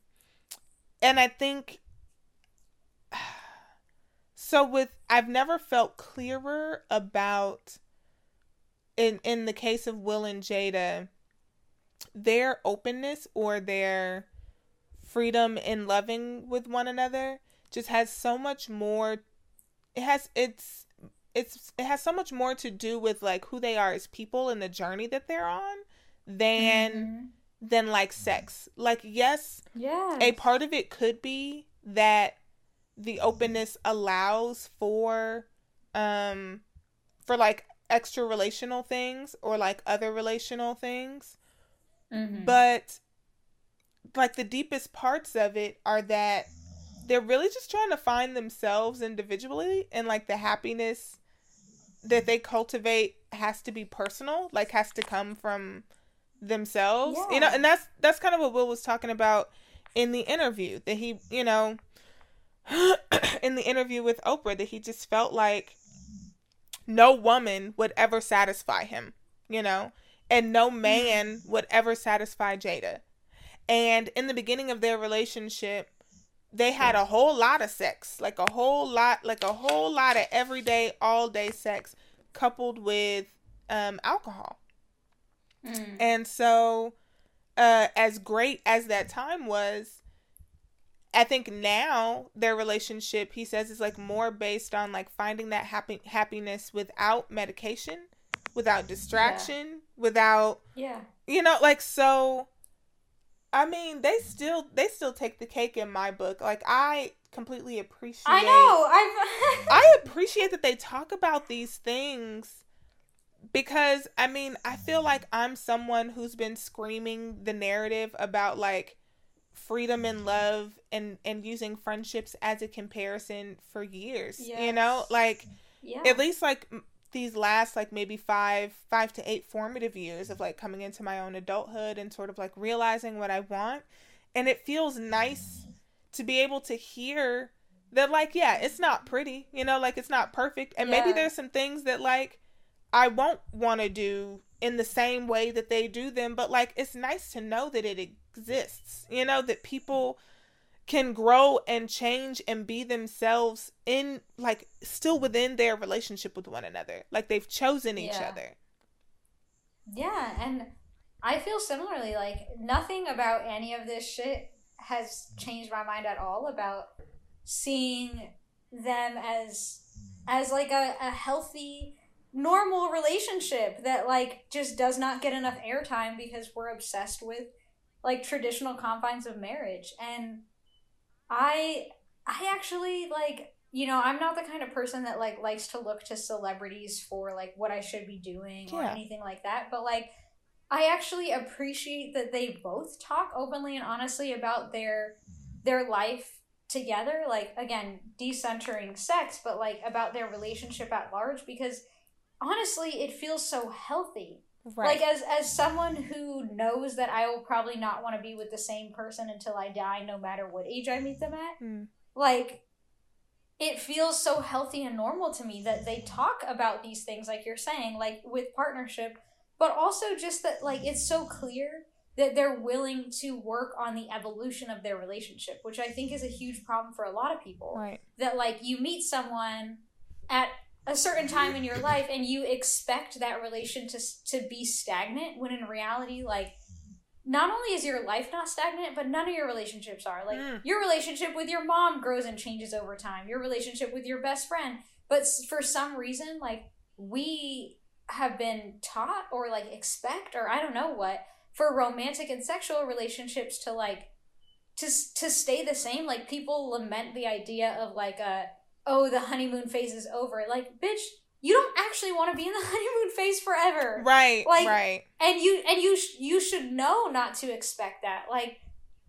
A: and i think so with i've never felt clearer about in in the case of will and jada their openness or their freedom in loving with one another just has so much more it has it's it's it has so much more to do with like who they are as people and the journey that they're on than mm-hmm. than like sex. Like yes,
B: yeah.
A: A part of it could be that the openness allows for um for like extra relational things or like other relational things. Mm-hmm. But like the deepest parts of it are that they're really just trying to find themselves individually and like the happiness that they cultivate has to be personal, like has to come from themselves. Yeah. You know, and that's that's kind of what Will was talking about in the interview that he, you know, in the interview with Oprah that he just felt like no woman would ever satisfy him, you know, and no man would ever satisfy Jada. And in the beginning of their relationship, they had a whole lot of sex, like a whole lot, like a whole lot of everyday, all day sex, coupled with um, alcohol. Mm. And so, uh, as great as that time was, I think now their relationship, he says, is like more based on like finding that happy happiness without medication, without distraction, yeah. without
B: yeah,
A: you know, like so I mean, they still they still take the cake in my book. Like I completely appreciate I
B: know. I
A: I appreciate that they talk about these things because I mean, I feel like I'm someone who's been screaming the narrative about like freedom and love and and using friendships as a comparison for years. Yes. You know, like yeah. at least like these last like maybe five five to eight formative years of like coming into my own adulthood and sort of like realizing what i want. And it feels nice to be able to hear that like yeah it's not pretty you know like it's not perfect. And yeah. maybe there's some things that like i won't want to do in the same way that they do them. But like it's nice to know that it exists you know that people can grow and change and be themselves in like still within their relationship with one another. Like they've chosen each yeah. other.
B: Yeah and i feel similarly like nothing about any of this shit has changed my mind at all about seeing them as as like a, a healthy normal relationship that like just does not get enough airtime because we're obsessed with like traditional confines of marriage. And I I actually like you know I'm not the kind of person that like likes to look to celebrities for like what I should be doing yeah. or anything like that. But like I actually appreciate that they both talk openly and honestly about their their life together. Like again, decentering sex, but like about their relationship at large because honestly, it feels so healthy. Right. Like as as someone who knows that I will probably not want to be with the same person until I die, no matter what age I meet them at. Mm. Like it feels so healthy and normal to me that they talk about these things like you're saying like with partnership but also just that like it's so clear that they're willing to work on the evolution of their relationship which i think is a huge problem for a lot of people
A: right
B: that like you meet someone at a certain time in your life and you expect that relation to to be stagnant when in reality like not only is your life not stagnant but none of your relationships are. Like mm. your relationship with your mom grows and changes over time. Your relationship with your best friend. But for some reason like we have been taught or like expect or i don't know what for romantic and sexual relationships to like to to stay the same. Like people lament the idea of like a oh, the honeymoon phase is over. Like, bitch, you don't actually want to be in the honeymoon phase forever.
A: Right. Like, right.
B: And you and you sh- you should know not to expect that. Like,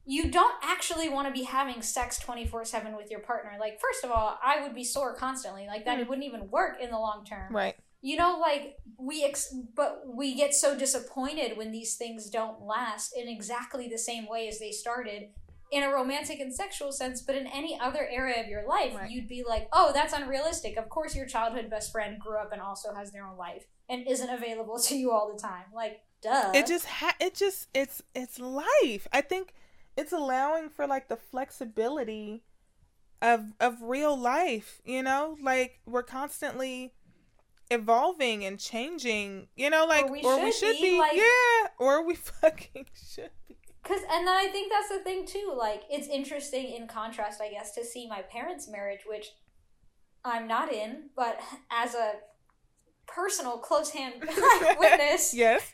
B: you don't actually want to be having sex 24/7 with your partner. Like first of all, I would be sore constantly. Like that
A: Mm.
B: it wouldn't even work in the long term.
A: Right.
B: You know like we ex- but we get so disappointed when these things don't last in exactly the same way as they started in a romantic and sexual sense, but in any other area of your life,
A: Right.
B: you'd be like, "Oh, that's unrealistic." Of course your childhood best friend grew up and also has their own life and isn't available to you all the time. Like, duh.
A: it just ha- it just it's it's life i think it's allowing for like the flexibility of of real life you know like we're constantly evolving and changing you know like
B: we
A: or we
B: should
A: should
B: be,
A: be,
B: like-
A: yeah or we fucking should be
B: Cause and then I think that's the thing too. Like it's interesting in contrast, I guess, to see my parents' marriage, which I'm not in, but as a personal close hand witness,
A: yes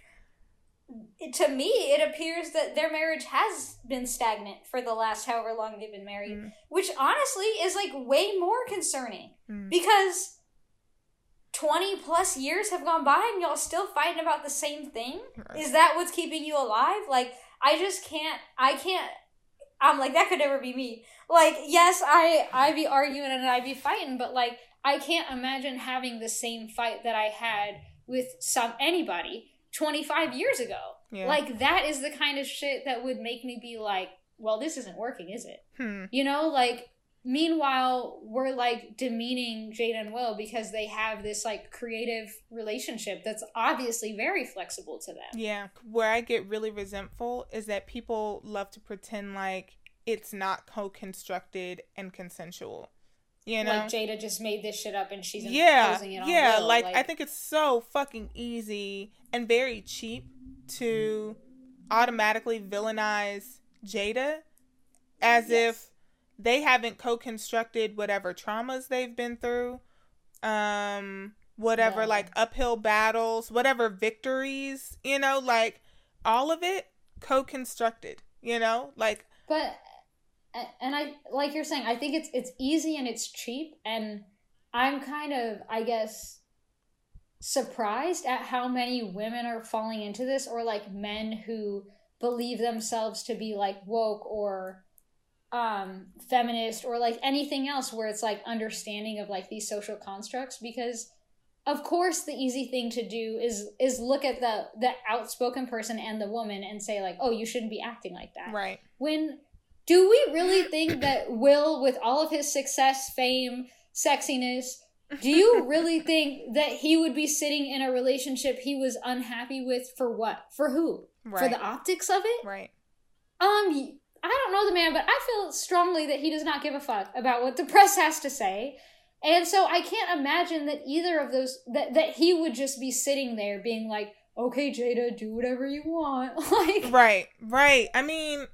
B: it- to me, it appears that their marriage has been stagnant for the last however long they've been married,
A: Mm.
B: which honestly is like way more concerning
A: Mm.
B: because. 20 plus years have gone by and y'all still fighting about the same thing? Is that what's keeping you alive? Like, I just can't, I can't, I'm like, that could never be me. Like, yes, I, I be arguing and I be fighting, but like, I can't imagine having the same fight that I had with some, anybody 25 years ago.
A: yeah
B: Like, that is the kind of shit that would make me be like, well, this isn't working, is it?
A: hmm.
B: You know, like meanwhile we're like demeaning Jade and Will because they have this like creative relationship that's obviously very flexible to them.
A: yeah where i get really resentful is that people love to pretend like it's not co-constructed and consensual you know
B: Like Jada just made this shit up and she's
A: yeah
B: imposing it on
A: yeah
B: Will.
A: like, i think it's so fucking easy and very cheap to automatically villainize jada as
B: Yes.
A: if they haven't co-constructed whatever traumas they've been through um whatever
B: No.
A: like uphill battles whatever victories you know like all of it co-constructed you know like
B: But and I like you're saying, I think it's it's easy and it's cheap and I'm kind of I guess surprised at how many women are falling into this or like men who believe themselves to be like woke or um feminist or like anything else where it's like understanding of like these social constructs because of course the easy thing to do is is look at the the outspoken person and the woman and say like oh you shouldn't be acting like that
A: right
B: when do we really think that Will, with all of his success, fame, sexiness, do you really think that he would be sitting in a relationship he was unhappy with for what? For who? For the optics of it?
A: right
B: Um, I don't know the man, but I feel strongly that he does not give a fuck about what the press has to say. And so I can't imagine that either of those that that he would just be sitting there being like, "Okay, Jada, do whatever you want." like
A: right right i mean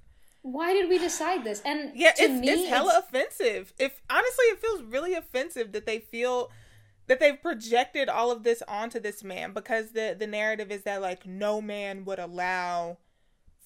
B: why did we decide this? And
A: Yeah,
B: to
A: it's
B: me,
A: it's hella offensive. If honestly, it feels really offensive that they feel that they've projected all of this onto this man because the the narrative is that like no man would allow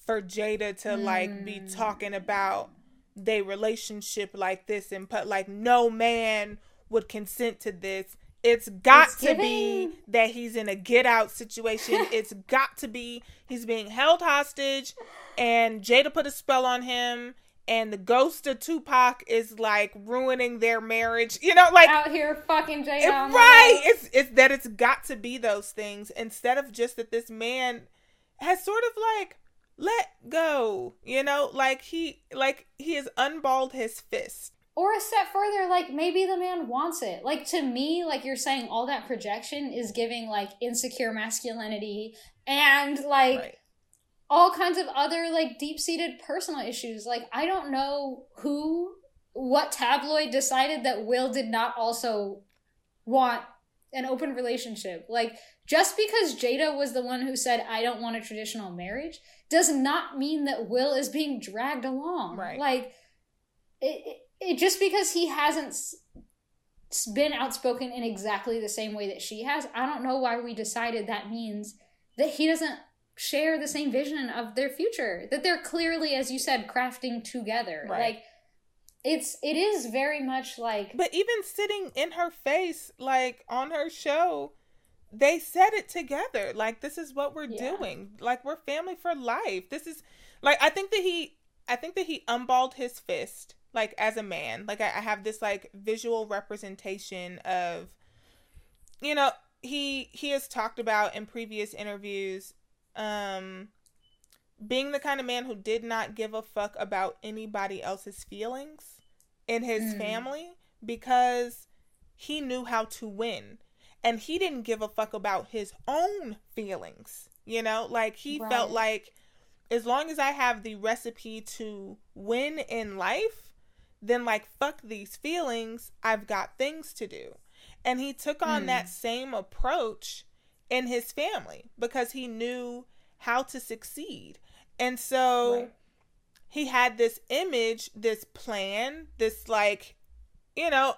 A: for Jada to like be
B: Mm.
A: talking about their relationship like this and put like no man would consent to this. It's got
B: It's
A: to be that he's in a get out situation. it's got to be he's being held hostage and Jada put a spell on him and the ghost of Tupac is like ruining their marriage. You know, like
B: out here fucking Jada.
A: it- right. It's it's that it's got to be those things instead of just that this man has sort of like let go. You know, like he like he has unballed his fist.
B: Or a step further, like maybe the man wants it. Like to me, like you're saying, all that projection is giving like insecure masculinity and like
A: Right.
B: all kinds of other like deep seated personal issues. Like I don't know who, what tabloid decided that Will did not also want an open relationship. Like just because Jada was the one who said I don't want a traditional marriage does not mean that Will is being dragged along.
A: Right.
B: Like it, it, it just because he hasn't been outspoken in exactly the same way that she has, I don't know why we decided that means that he doesn't share the same vision of their future that they're clearly as you said crafting together
A: Right.
B: like it's it is very much like
A: But even sitting in her face, like on her show, they said it together. Like this is what we're
B: Yeah.
A: doing. Like we're family for life. This is like I think that he I think that he unballed his fist like as a man. Like I, I have this like visual representation of you know, he he has talked about in previous interviews um being the kind of man who did not give a fuck about anybody else's feelings in his mm. family because he knew how to win and he didn't give a fuck about his own feelings you know like he right. felt like as long as i have the recipe to win in life then like fuck these feelings i've got things to do and he took on mm. that same approach in his family because he knew how to succeed and so right. He had this image this plan this like you know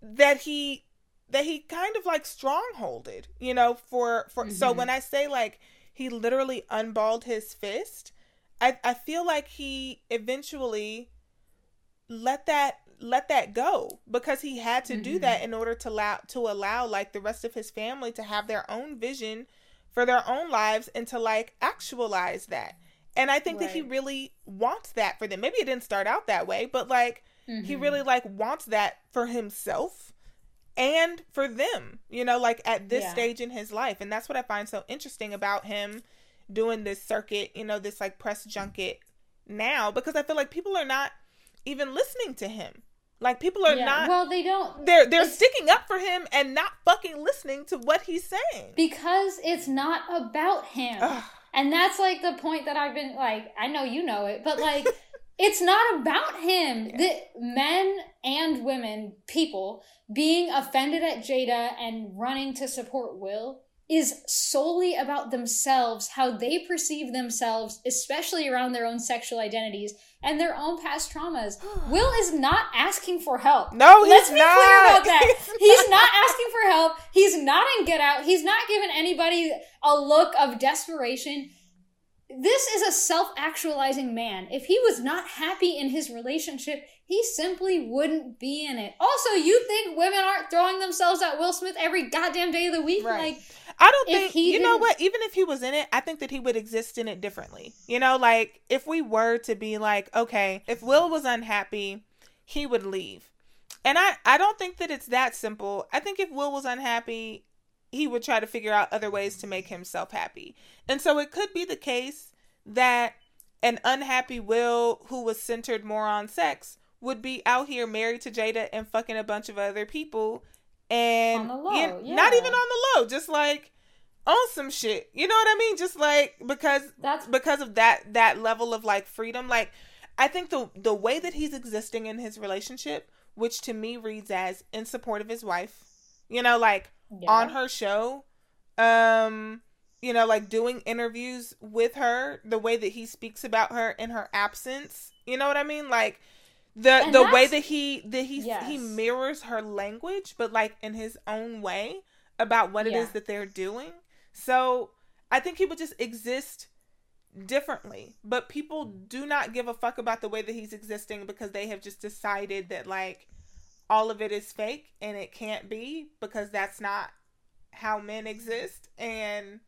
A: that he that he kind of like strongholded, you know, for for mm-hmm. so when I say like he literally unballed his fist, I I feel like he eventually let that let that go because he had to mm-hmm. do that in order to allow to allow like the rest of his family to have their own vision for their own lives and to like actualize that. And I think right. that he really wants that for them. Maybe it didn't start out that way, but like mm-hmm. he really like wants that for himself and for them, you know, like at this yeah. stage in his life. And that's what I find so interesting about him doing this circuit, you know, this like press junket now, because I feel like people are not even listening to him. Like people are yeah. not
B: Well, they don't
A: They're they're sticking up for him and not fucking listening to what he's saying.
B: Because it's not about him. Ugh. And that's like the point that I've been like I know you know it, but like it's not about him. Yeah. The men and women, people being offended at Jada and running to support Will is solely about themselves, how they perceive themselves, especially around their own sexual identities and their own past traumas. Will is not asking for help.
A: No, he's Let's be not. clear about
B: that. He's, he's not asking for help. He's not in Get Out. He's not giving anybody a look of desperation this is a self actualizing man. If he was not happy in his relationship, he simply wouldn't be in it. Also, you think women aren't throwing themselves at Will Smith every goddamn day of the week? Right. Like,
A: I don't think, he you know what, even if he was in it, I think that he would exist in it differently. You know, like, if we were to be like, okay, if Will was unhappy, he would leave. And I, I don't think that it's that simple. I think if Will was unhappy, he would try to figure out other ways to make himself happy. And so it could be the case that an unhappy Will who was centered more on sex would be out here married to Jada and fucking a bunch of other people and low, yeah, yeah. not even on the low, just like on some shit. You know what I mean? Just like because that's because of that that level of like freedom. Like I think the the way that he's existing in his relationship, which to me reads as in support of his wife, you know, like yeah. on her show um you know like doing interviews with her the way that he speaks about her in her absence you know what i mean like the and the way that he that he yes. he mirrors her language but like in his own way about what it yeah. is that they're doing so i think he would just exist differently but people do not give a fuck about the way that he's existing because they have just decided that like all of it is fake and it can't be because that's not how men exist and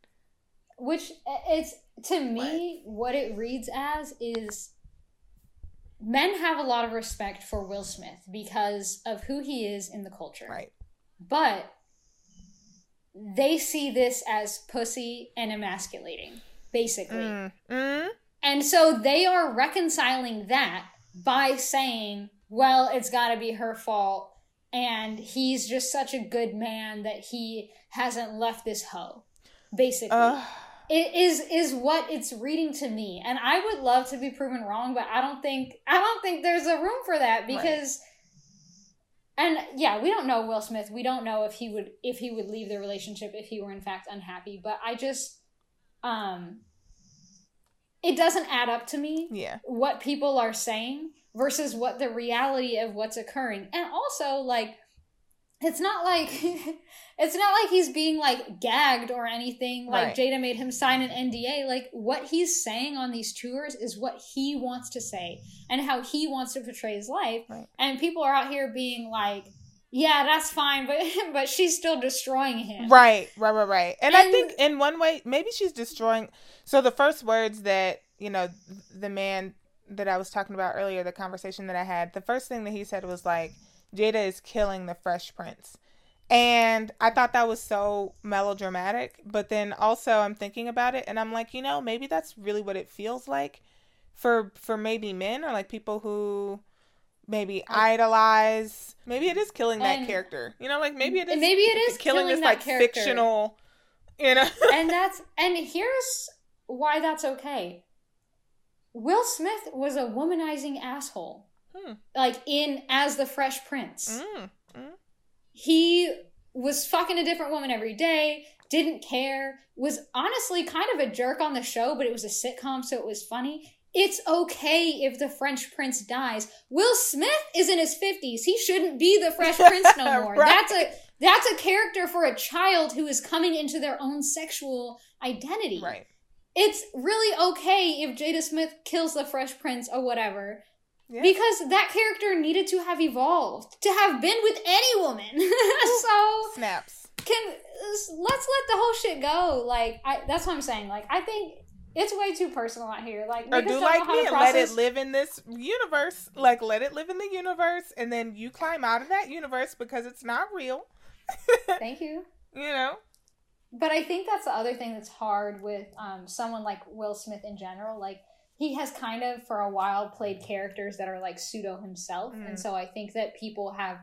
B: which it's to me what, what it reads as is men have a lot of respect for Will Smith because of who he is in the culture.
A: Right.
B: But they see this as pussy and emasculating, basically. Mm. Mm. And so they are reconciling that by saying well, it's got to be her fault. And he's just such a good man that he hasn't left this hoe. Basically, uh, is is what it's reading to me, and I would love to be proven wrong, but I don't think I don't think there's a room for that because. Right. And yeah, we don't know Will Smith. We don't know if he would if he would leave the relationship if he were in fact unhappy. But I just, um, it doesn't add up to me.
A: Yeah,
B: what people are saying versus what the reality of what's occurring. And also, like, it's not like it's not like he's being like gagged or anything like right. jada made him sign an nda like what he's saying on these tours is what he wants to say and how he wants to portray his life right. and people are out here being like yeah that's fine but but she's still destroying him
A: right right right right and, and i think in one way maybe she's destroying so the first words that you know the man that I was talking about earlier, the conversation that I had, the first thing that he said was like, Jada is killing the Fresh Prince. And I thought that was so melodramatic. But then also I'm thinking about it and I'm like, you know, maybe that's really what it feels like for for maybe men or like people who maybe idolize maybe it is killing that
B: And-
A: character. You know, like maybe it is
B: maybe it is killing
A: this
B: that
A: like
B: character.
A: fictional you know
B: and that's and here's why that's okay. Will Smith was a womanizing asshole.
A: Hmm.
B: Like in as the Fresh Prince.
A: Mm, mm.
B: He was fucking a different woman every day, didn't care, was honestly kind of a jerk on the show, but it was a sitcom, so it was funny. It's okay if the Fresh Prince dies. Will Smith is in his 50s. He shouldn't be the Fresh Prince no more.
A: Right.
B: That's a that's a character for a child who is coming into their own sexual identity.
A: Right.
B: It's really okay if Jada Smith kills the Fresh Prince or whatever.
A: Yeah.
B: Because that character needed to have evolved to have been with any woman. so
A: Snaps.
B: can let's let the whole shit go. Like I, that's what I'm saying. Like I think it's way too personal out here. Like
A: Or do like me and let it live in this universe. Like let it live in the universe and then you climb out of that universe because it's not real.
B: Thank you.
A: you know?
B: But I think that's the other thing that's hard with um, someone like Will Smith in general. Like he has kind of for a while played characters that are like pseudo himself,
A: Mm.
B: and so I think that people have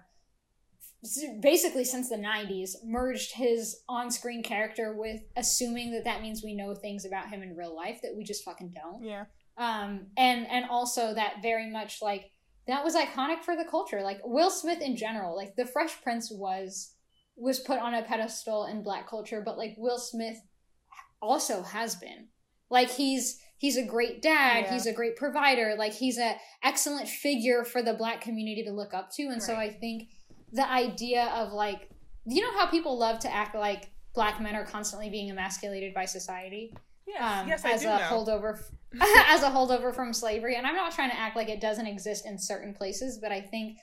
B: basically since the 90s merged his on-screen character with assuming that that means we know things about him in real life that we just fucking don't.
A: Yeah.
B: um and and also that very much like that was iconic for the culture. Like will smith in general like the fresh prince was was put on a pedestal in black culture but like will smith also has been. Like he's he's a great dad
A: Yeah.
B: he's a great provider like he's an excellent figure for the black community to look up to and so i think the idea of like you know how people love to act like black men are constantly being emasculated by society
A: Yes,
B: um,
A: yes, I
B: as
A: do
B: a
A: know.
B: holdover as a holdover from slavery. And I'm not trying to act like it doesn't exist in certain places, but I think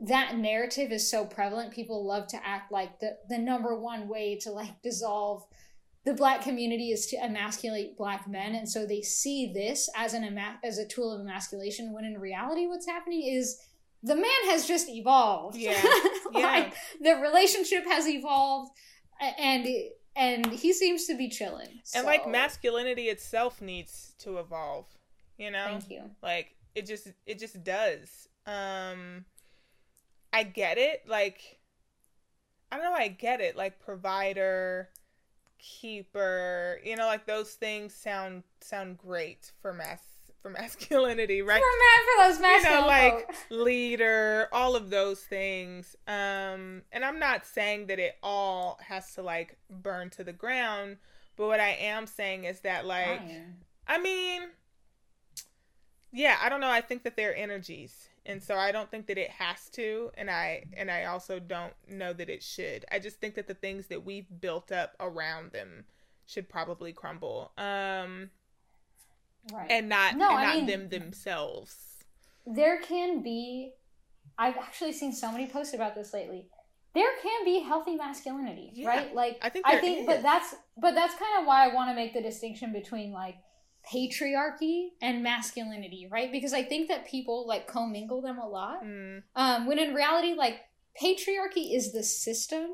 B: that narrative is so prevalent. People love to act like the the number one way to like dissolve the black community is to emasculate black men, and so they see this as an ema- as a tool of emasculation. When in reality, what's happening is the man has just evolved.
A: Yeah.
B: like the relationship has evolved, and and he seems to be chilling.
A: And like masculinity itself needs to evolve. You know?
B: Thank you.
A: Like it just it just does. Um I get it. Like I don't know, I get it. Like provider, keeper, you know, like those things sound sound great for mass for masculinity, right?
B: For, for those masculine you
A: know, like leader, all of those things. Um, and I'm not saying that it all has to like burn to the ground, but what I am saying is that like
B: Fine.
A: I mean, yeah, I don't know. I think that they're energies, and so I don't think that it has to, and I and I also don't know that it should. I just think that the things that we've built up around them should probably crumble, um,
B: right.
A: and not
B: No,
A: and
B: I
A: not
B: mean-
A: them themselves.
B: there can be. I've actually seen so many posts about this lately. There can be healthy masculinity,
A: Yeah,
B: right? Like
A: I think
B: I think,
A: is.
B: but that's but that's kind of why I want to make the distinction between like patriarchy and masculinity, right? Because I think that people like commingle them a lot.
A: Mm,
B: Um, when in reality, like patriarchy is the system.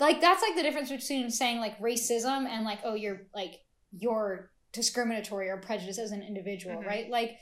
B: Like that's like the difference between saying like racism and like oh you're like you're discriminatory or prejudiced as an individual,
A: Mhm.
B: right? Like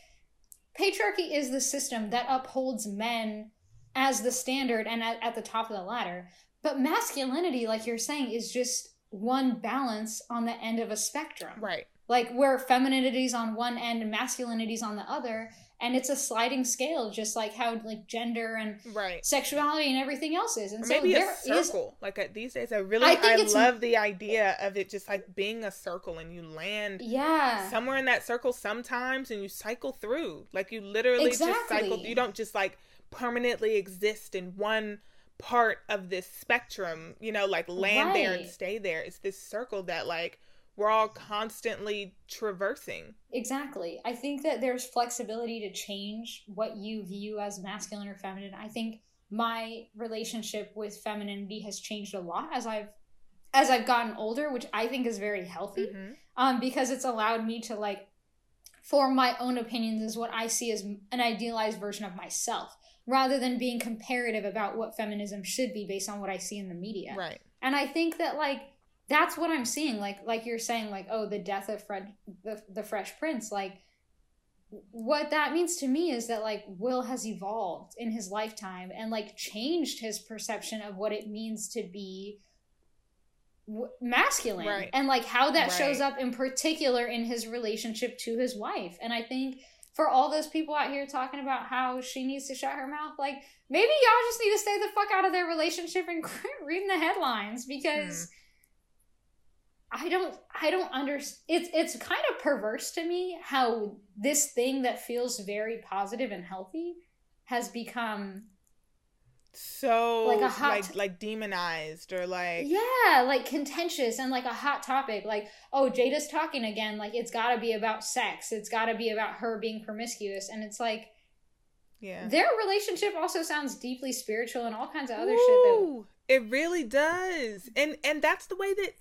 B: patriarchy is the system that upholds men as the standard and at, at the top of the ladder. But masculinity, like you're saying, is just one balance on the end of a spectrum
A: right.
B: Like where femininity's on one end and masculinity's on the other and it's a sliding scale just like how like gender and
A: Right.
B: sexuality and everything else is and
A: Or
B: so
A: maybe a
B: there is
A: circle. Like uh, these days, I really
B: I
A: I, love the idea of it just like being a circle, and you land
B: yeah
A: somewhere in that circle sometimes, and you cycle through. Like you literally just cycle.
B: Exactly.
A: You don't just like permanently exist in one part of this spectrum. You know, like land there and stay there. It's this circle that like we're all constantly traversing.
B: exactly i think that there's flexibility to change what you view as masculine or feminine i think my relationship with femininity has changed a lot as i've as i've gotten older which i think is very healthy
A: Mhm.
B: um, because it's allowed me to like form my own opinions as what I see as an idealized version of myself rather than being comparative about what feminism should be based on what I see in the media.
A: Right.
B: And I think that like that's what I'm seeing like like you're saying like oh the death of Fred the, the Fresh Prince like what that means to me is that like Will has evolved in his lifetime and like changed his perception of what it means to be w- masculine
A: Right.
B: and like how that
A: Right.
B: shows up in particular in his relationship to his wife. And I think for all those people out here talking about how she needs to shut her mouth, like maybe y'all just need to stay the fuck out of their relationship and quit reading the headlines because hmm. I don't I don't understand it's it's kind of perverse to me how this thing that feels very positive and healthy has become
A: So
B: Like
A: like
B: a hot-
A: like, like demonized or like
B: yeah like contentious and like a hot topic like oh jada's talking again like it's got to be about sex it's got to be about her being promiscuous and it's like
A: yeah.
B: their relationship also sounds deeply spiritual and all kinds of other shit that
A: it really does. And and that's the way that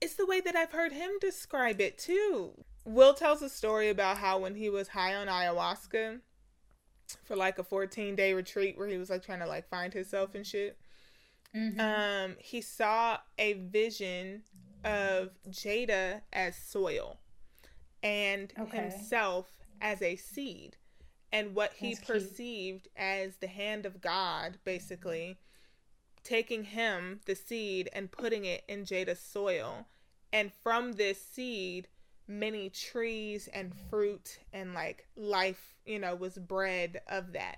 A: it's the way that I've heard him describe it too. Will tells a story about how when he was high on ayahuasca for like a 14 day retreat where he was like trying to like find himself and shit.
B: Mhm.
A: Um he saw a vision of Jada as soil and
B: Okay.
A: himself as a seed and what he
B: That's cute.
A: perceived as the hand of God basically taking him the seed and putting it in Jada's soil and from this seed many trees and fruit and like life you know was bred of that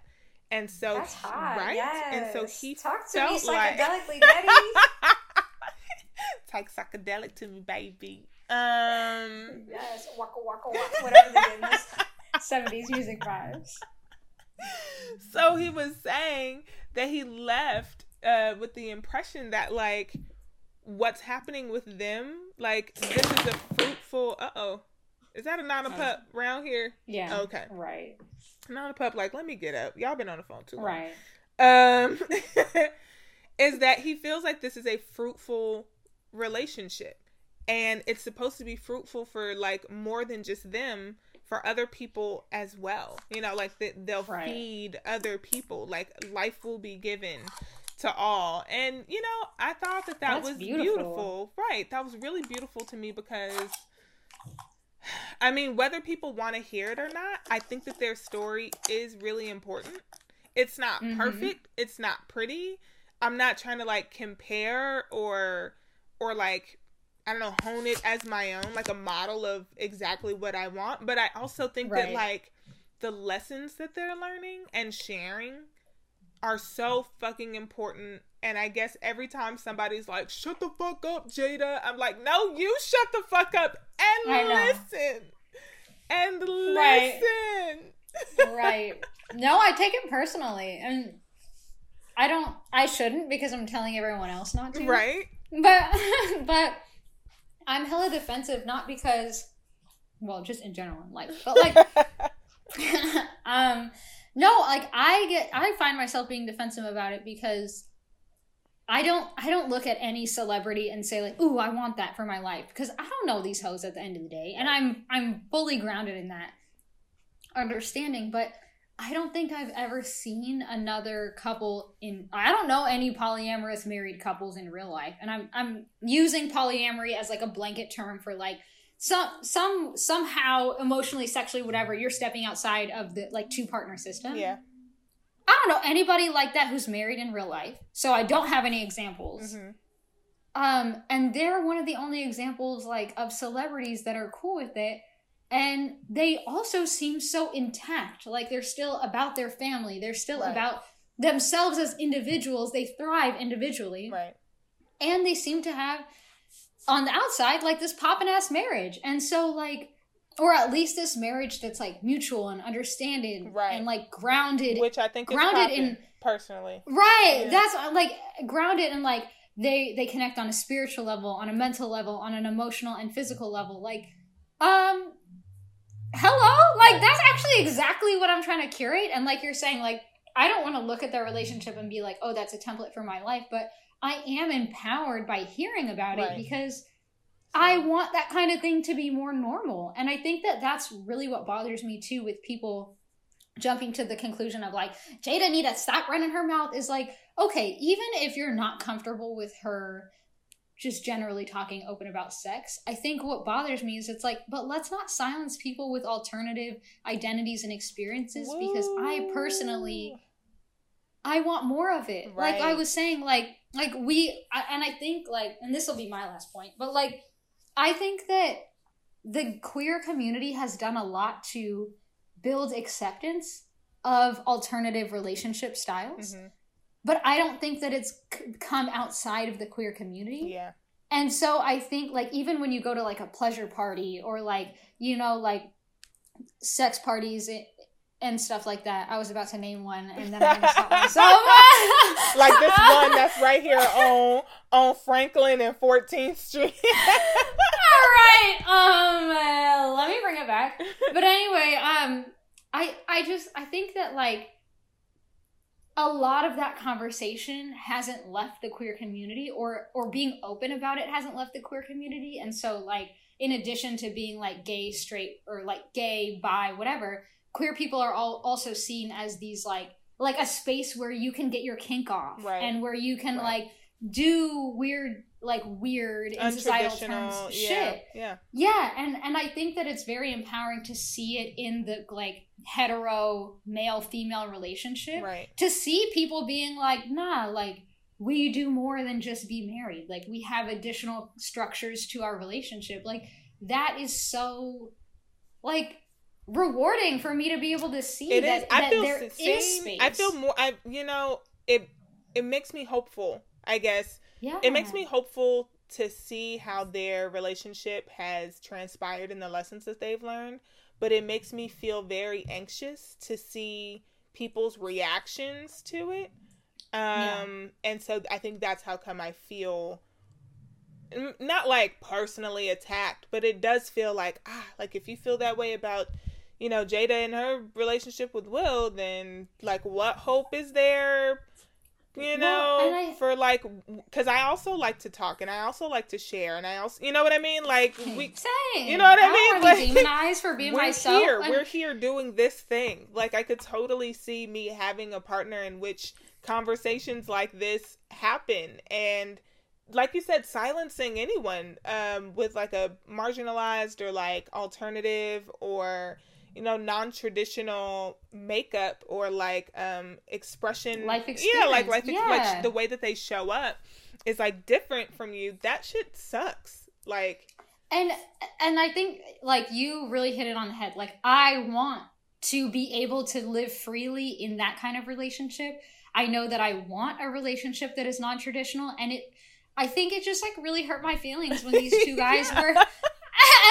A: and so right and so he
B: talk to me
A: felt like
B: psychedelically, Daddy.
A: Take psychedelic to me, baby. Um,
B: yes, waka waka waka, whatever the goodness. Seventies music vibes.
A: so he was saying that he left uh, with the impression that like what's happening with them, like this is a fruitful. Uh oh, is that a nana
B: Oh.
A: pup round here?
B: Yeah.
A: Okay,
B: Right.
A: nana pup. Like, let me get up. Y'all been on the phone too long.
B: Right.
A: um is that he feels like this is a fruitful relationship and it's supposed to be fruitful for like more than just them for other people as well you know like that they'll
B: Right.
A: feed other people like life will be given to all and you know i thought that that
B: That's
A: was
B: beautiful.
A: beautiful right that was really beautiful to me because I mean, whether people want to hear it or not, I think that their story is really important. It's not
B: Mhm.
A: perfect. It's not pretty. I'm not trying to like compare or or like I don't know, hone it as my own, like a model of exactly what I want. But I also think that like the lessons that they're learning and sharing are so fucking important. And I guess every time somebody's like, shut the fuck up, Jada, I'm like, no, you shut the fuck up and listen. And
B: Right.
A: listen.
B: right. No, I take it personally, and I don't. I shouldn't because I'm telling everyone else not to.
A: right?
B: But but I'm hella defensive, not because, well, just in general in life, but like um no like i get i find myself being defensive about it because i don't i don't look at any celebrity and say like ooh i want that for my life. Because i don't know these hoes at the end of the day and i'm i'm fully grounded in that understanding but i don't think i've ever seen another couple in i don't know any polyamorous married couples in real life and i'm i'm using polyamory as like a blanket term for like some some somehow emotionally sexually whatever you're stepping outside of the like two partner system
A: yeah.
B: i don't know anybody like that who's married in real life so i don't have any examples
A: Mhm.
B: um and they're one of the only examples like of celebrities that are cool with it and they also seem so intact like they're still about their family they're still
A: Right.
B: about themselves as individuals they thrive individually
A: Right.
B: and they seem to have on the outside like this poppin' ass marriage and so like or at least this marriage that's like mutual and understanding
A: Right.
B: and like grounded
A: Which I think is
B: grounded in-
A: personally.
B: right
A: Yeah.
B: that's uh, like grounded and like they they connect on a spiritual level on a mental level on an emotional and physical level like um hello like that's actually exactly what i'm trying to curate and like you're saying like i don't want to look at their relationship and be like oh that's a template for my life but i am empowered by hearing about
A: Right.
B: it because I want that kind of thing to be more normal. And I think that that's really what bothers me too with people jumping to the conclusion of like, Jada need to stop running her mouth is like, okay, even if you're not comfortable with her just generally talking open about sex, I think what bothers me is it's like, but let's not silence people with alternative identities and experiences because I personally I want more of it. Right. Like I was saying like like we and I think like and this will be my last point, but like I think that the queer community has done a lot to build acceptance of alternative relationship styles. Mm-hmm. But I don't think that it's c- come outside of the queer community.
A: Yeah.
B: And so I think like even when you go to like a pleasure party or like you know like sex parties and stuff like that. I was about to name one, and then I just stopped myself.
A: like this one that's right here on on Franklin and 14th Street.
B: All right. Um, uh, let me bring it back. But anyway, um, I I just I think that like a lot of that conversation hasn't left the queer community, or or being open about it hasn't left the queer community, and so like in addition to being like gay, straight, or like gay, bi, whatever queer people are all also seen as these like like a space where you can get your kink off right. and where you can right. like do weird like weird in societal terms yeah, shit.
A: yeah.
B: Yeah and and i think that it's very empowering to see it in the like hetero male female relationship
A: right.
B: to see people being like nah like we do more than just be married. Like we have additional structures to our relationship. Like that is so like rewarding for me to be able to see it that, is. I that feel there is space.
A: I feel more. I you know it. It makes me hopeful. I guess.
B: Yeah.
A: It makes me hopeful to see how their relationship has transpired and the lessons that they've learned. But it makes me feel very anxious to see people's reactions to it. Um, yeah. and so I think that's how come I feel not like personally attacked, but it does feel like ah, like if you feel that way about you know, Jada and her relationship with Will, then like what hope is there? You know, well, I, for like, because I also like to talk and I also like to share and I also, you know what I mean? Like we,
B: same.
A: you know what I,
B: mean?
A: Like,
B: demonized for being
A: we're
B: myself.
A: Here, and... We're here doing this thing. Like I could totally see me having a partner in which conversations like this happen and like you said silencing anyone um with like a marginalized or like alternative or you know non-traditional makeup or like um expression
B: life experience.
A: yeah like life yeah. like the way that they show up is like different from you that shit sucks like
B: and and i think like you really hit it on the head like i want to be able to live freely in that kind of relationship i know that i want a relationship that is non-traditional and it i think it just like really hurt my feelings when these two guys yeah. were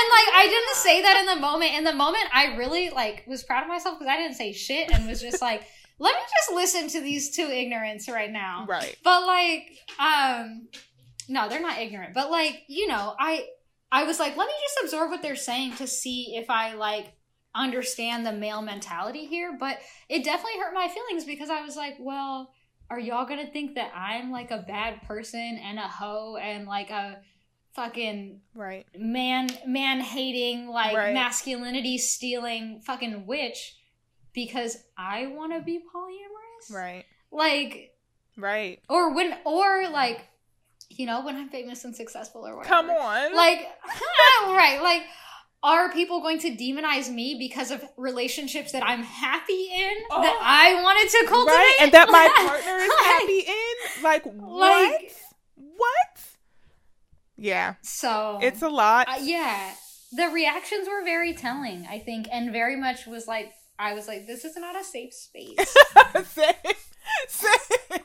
B: like I didn't say that in the moment. In the moment, I really like was proud of myself because I didn't say shit and was just like, let me just listen to these two ignorants right now.
A: Right.
B: But like, um, no, they're not ignorant. But like, you know, I I was like, let me just absorb what they're saying to see if I like understand the male mentality here. But it definitely hurt my feelings because I was like, well, are y'all gonna think that I'm like a bad person and a hoe and like a fucking
A: right
B: man man hating like right. masculinity stealing fucking witch because I want to be polyamorous.
A: Right.
B: Like
A: right.
B: Or when or like you know when I'm famous and successful or whatever.
A: Come on.
B: Like right, like are people going to demonize me because of relationships that I'm happy in oh, that I wanted to cultivate? Right,
A: and that my partner is happy in? Like what? Like, what? Yeah.
B: So
A: it's a lot.
B: Uh, yeah. The reactions were very telling, I think, and very much was like I was like, this is not a safe space.
A: same. Same.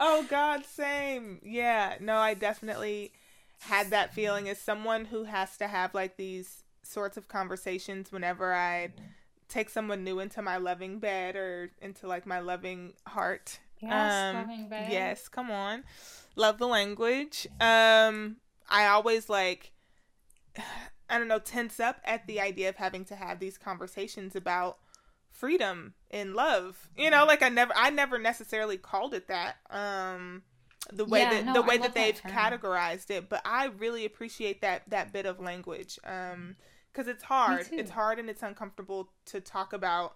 A: oh God, same. Yeah. No, I definitely had that feeling as someone who has to have like these sorts of conversations whenever I take someone new into my loving bed or into like my loving heart.
B: Yes, um, loving.
A: Yes, come on love the language. Um, I always like, I don't know, tense up at the idea of having to have these conversations about freedom and love. You know, like I never, I never necessarily called it that. Um, the way
B: Yeah,
A: that
B: no,
A: the way that
B: that
A: they've
B: term.
A: categorized it. But I really appreciate that that bit of language um because it's hard. It's hard and it's uncomfortable to talk about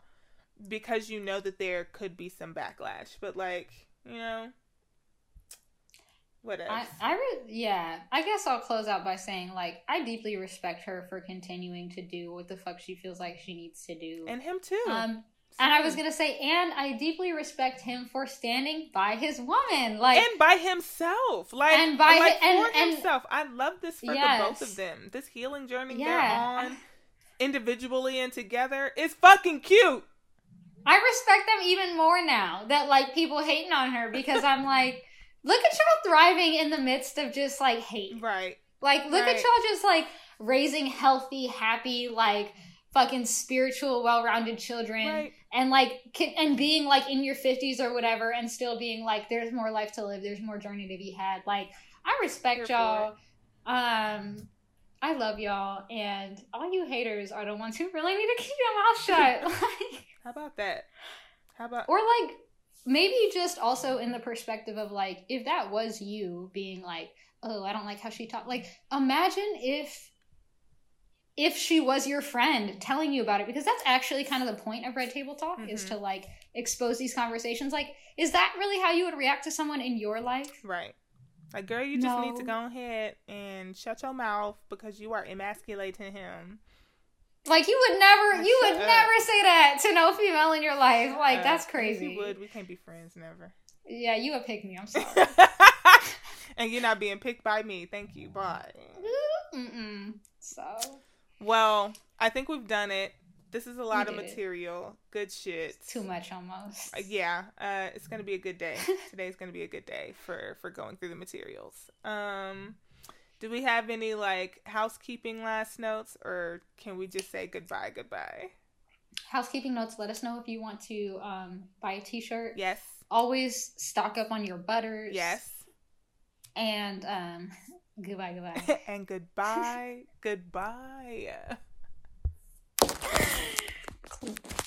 A: because you know that there could be some backlash. But like you know, what else?
B: I, I re- yeah, I guess I'll close out by saying like I deeply respect her for continuing to do what the fuck she feels like she needs to do.
A: and him too.
B: um, and I was gonna say, and I deeply respect him for standing by his woman, like
A: and by himself, like
B: And by
A: like
B: hi- and-
A: for
B: and-
A: himself. I love this for the both of them. This healing journey
B: Yeah.
A: they're on, individually and together, is fucking cute.
B: I respect them even more now that like people hating on her because I'm like, look at y'all thriving in the midst of just like hate.
A: Right.
B: Like, look
A: Right.
B: at y'all just like raising healthy, happy, like fucking spiritual, well-rounded children,
A: Right.
B: and like and being like in your fifties or whatever, and still being like, there's more life to live, there's more journey to be had. Like, I respect
A: for
B: y'all. Um, I love y'all, and all you haters are the ones who really need to keep your mouth shut. like,
A: How about that? How about
B: or like maybe just also in the perspective of like if that was you being like oh i don't like how she talked like imagine if if she was your friend telling you about it because that's actually kind of the point of red table talk is
A: Mhm.
B: to like expose these conversations like is that really how you would react to someone in your life
A: right? Like, girl, you just need to go ahead and shut your mouth because you are emasculating him.
B: Like you would never you would never say that to no female in your life like
A: Uh,
B: that's
A: if
B: crazy
A: You would. We can't be friends, never.
B: yeah you would pick me i'm sorry
A: and you're not being picked by me. Thank you. Bye.
B: Mm-mm. so
A: Well, I think we've done it. This is a lot of
B: did it.
A: material. Good shit.
B: too much almost
A: Uh, yeah, uh, it's gonna be a good day. Today's gonna be a good day for for going through the materials. Um, do we have any like housekeeping last notes, or can we just say goodbye? Goodbye.
B: housekeeping notes let us know if you want to um, buy a t-shirt
A: Yes.
B: always stock up on your butters
A: Yes.
B: and um, goodbye goodbye
A: and goodbye. goodbye.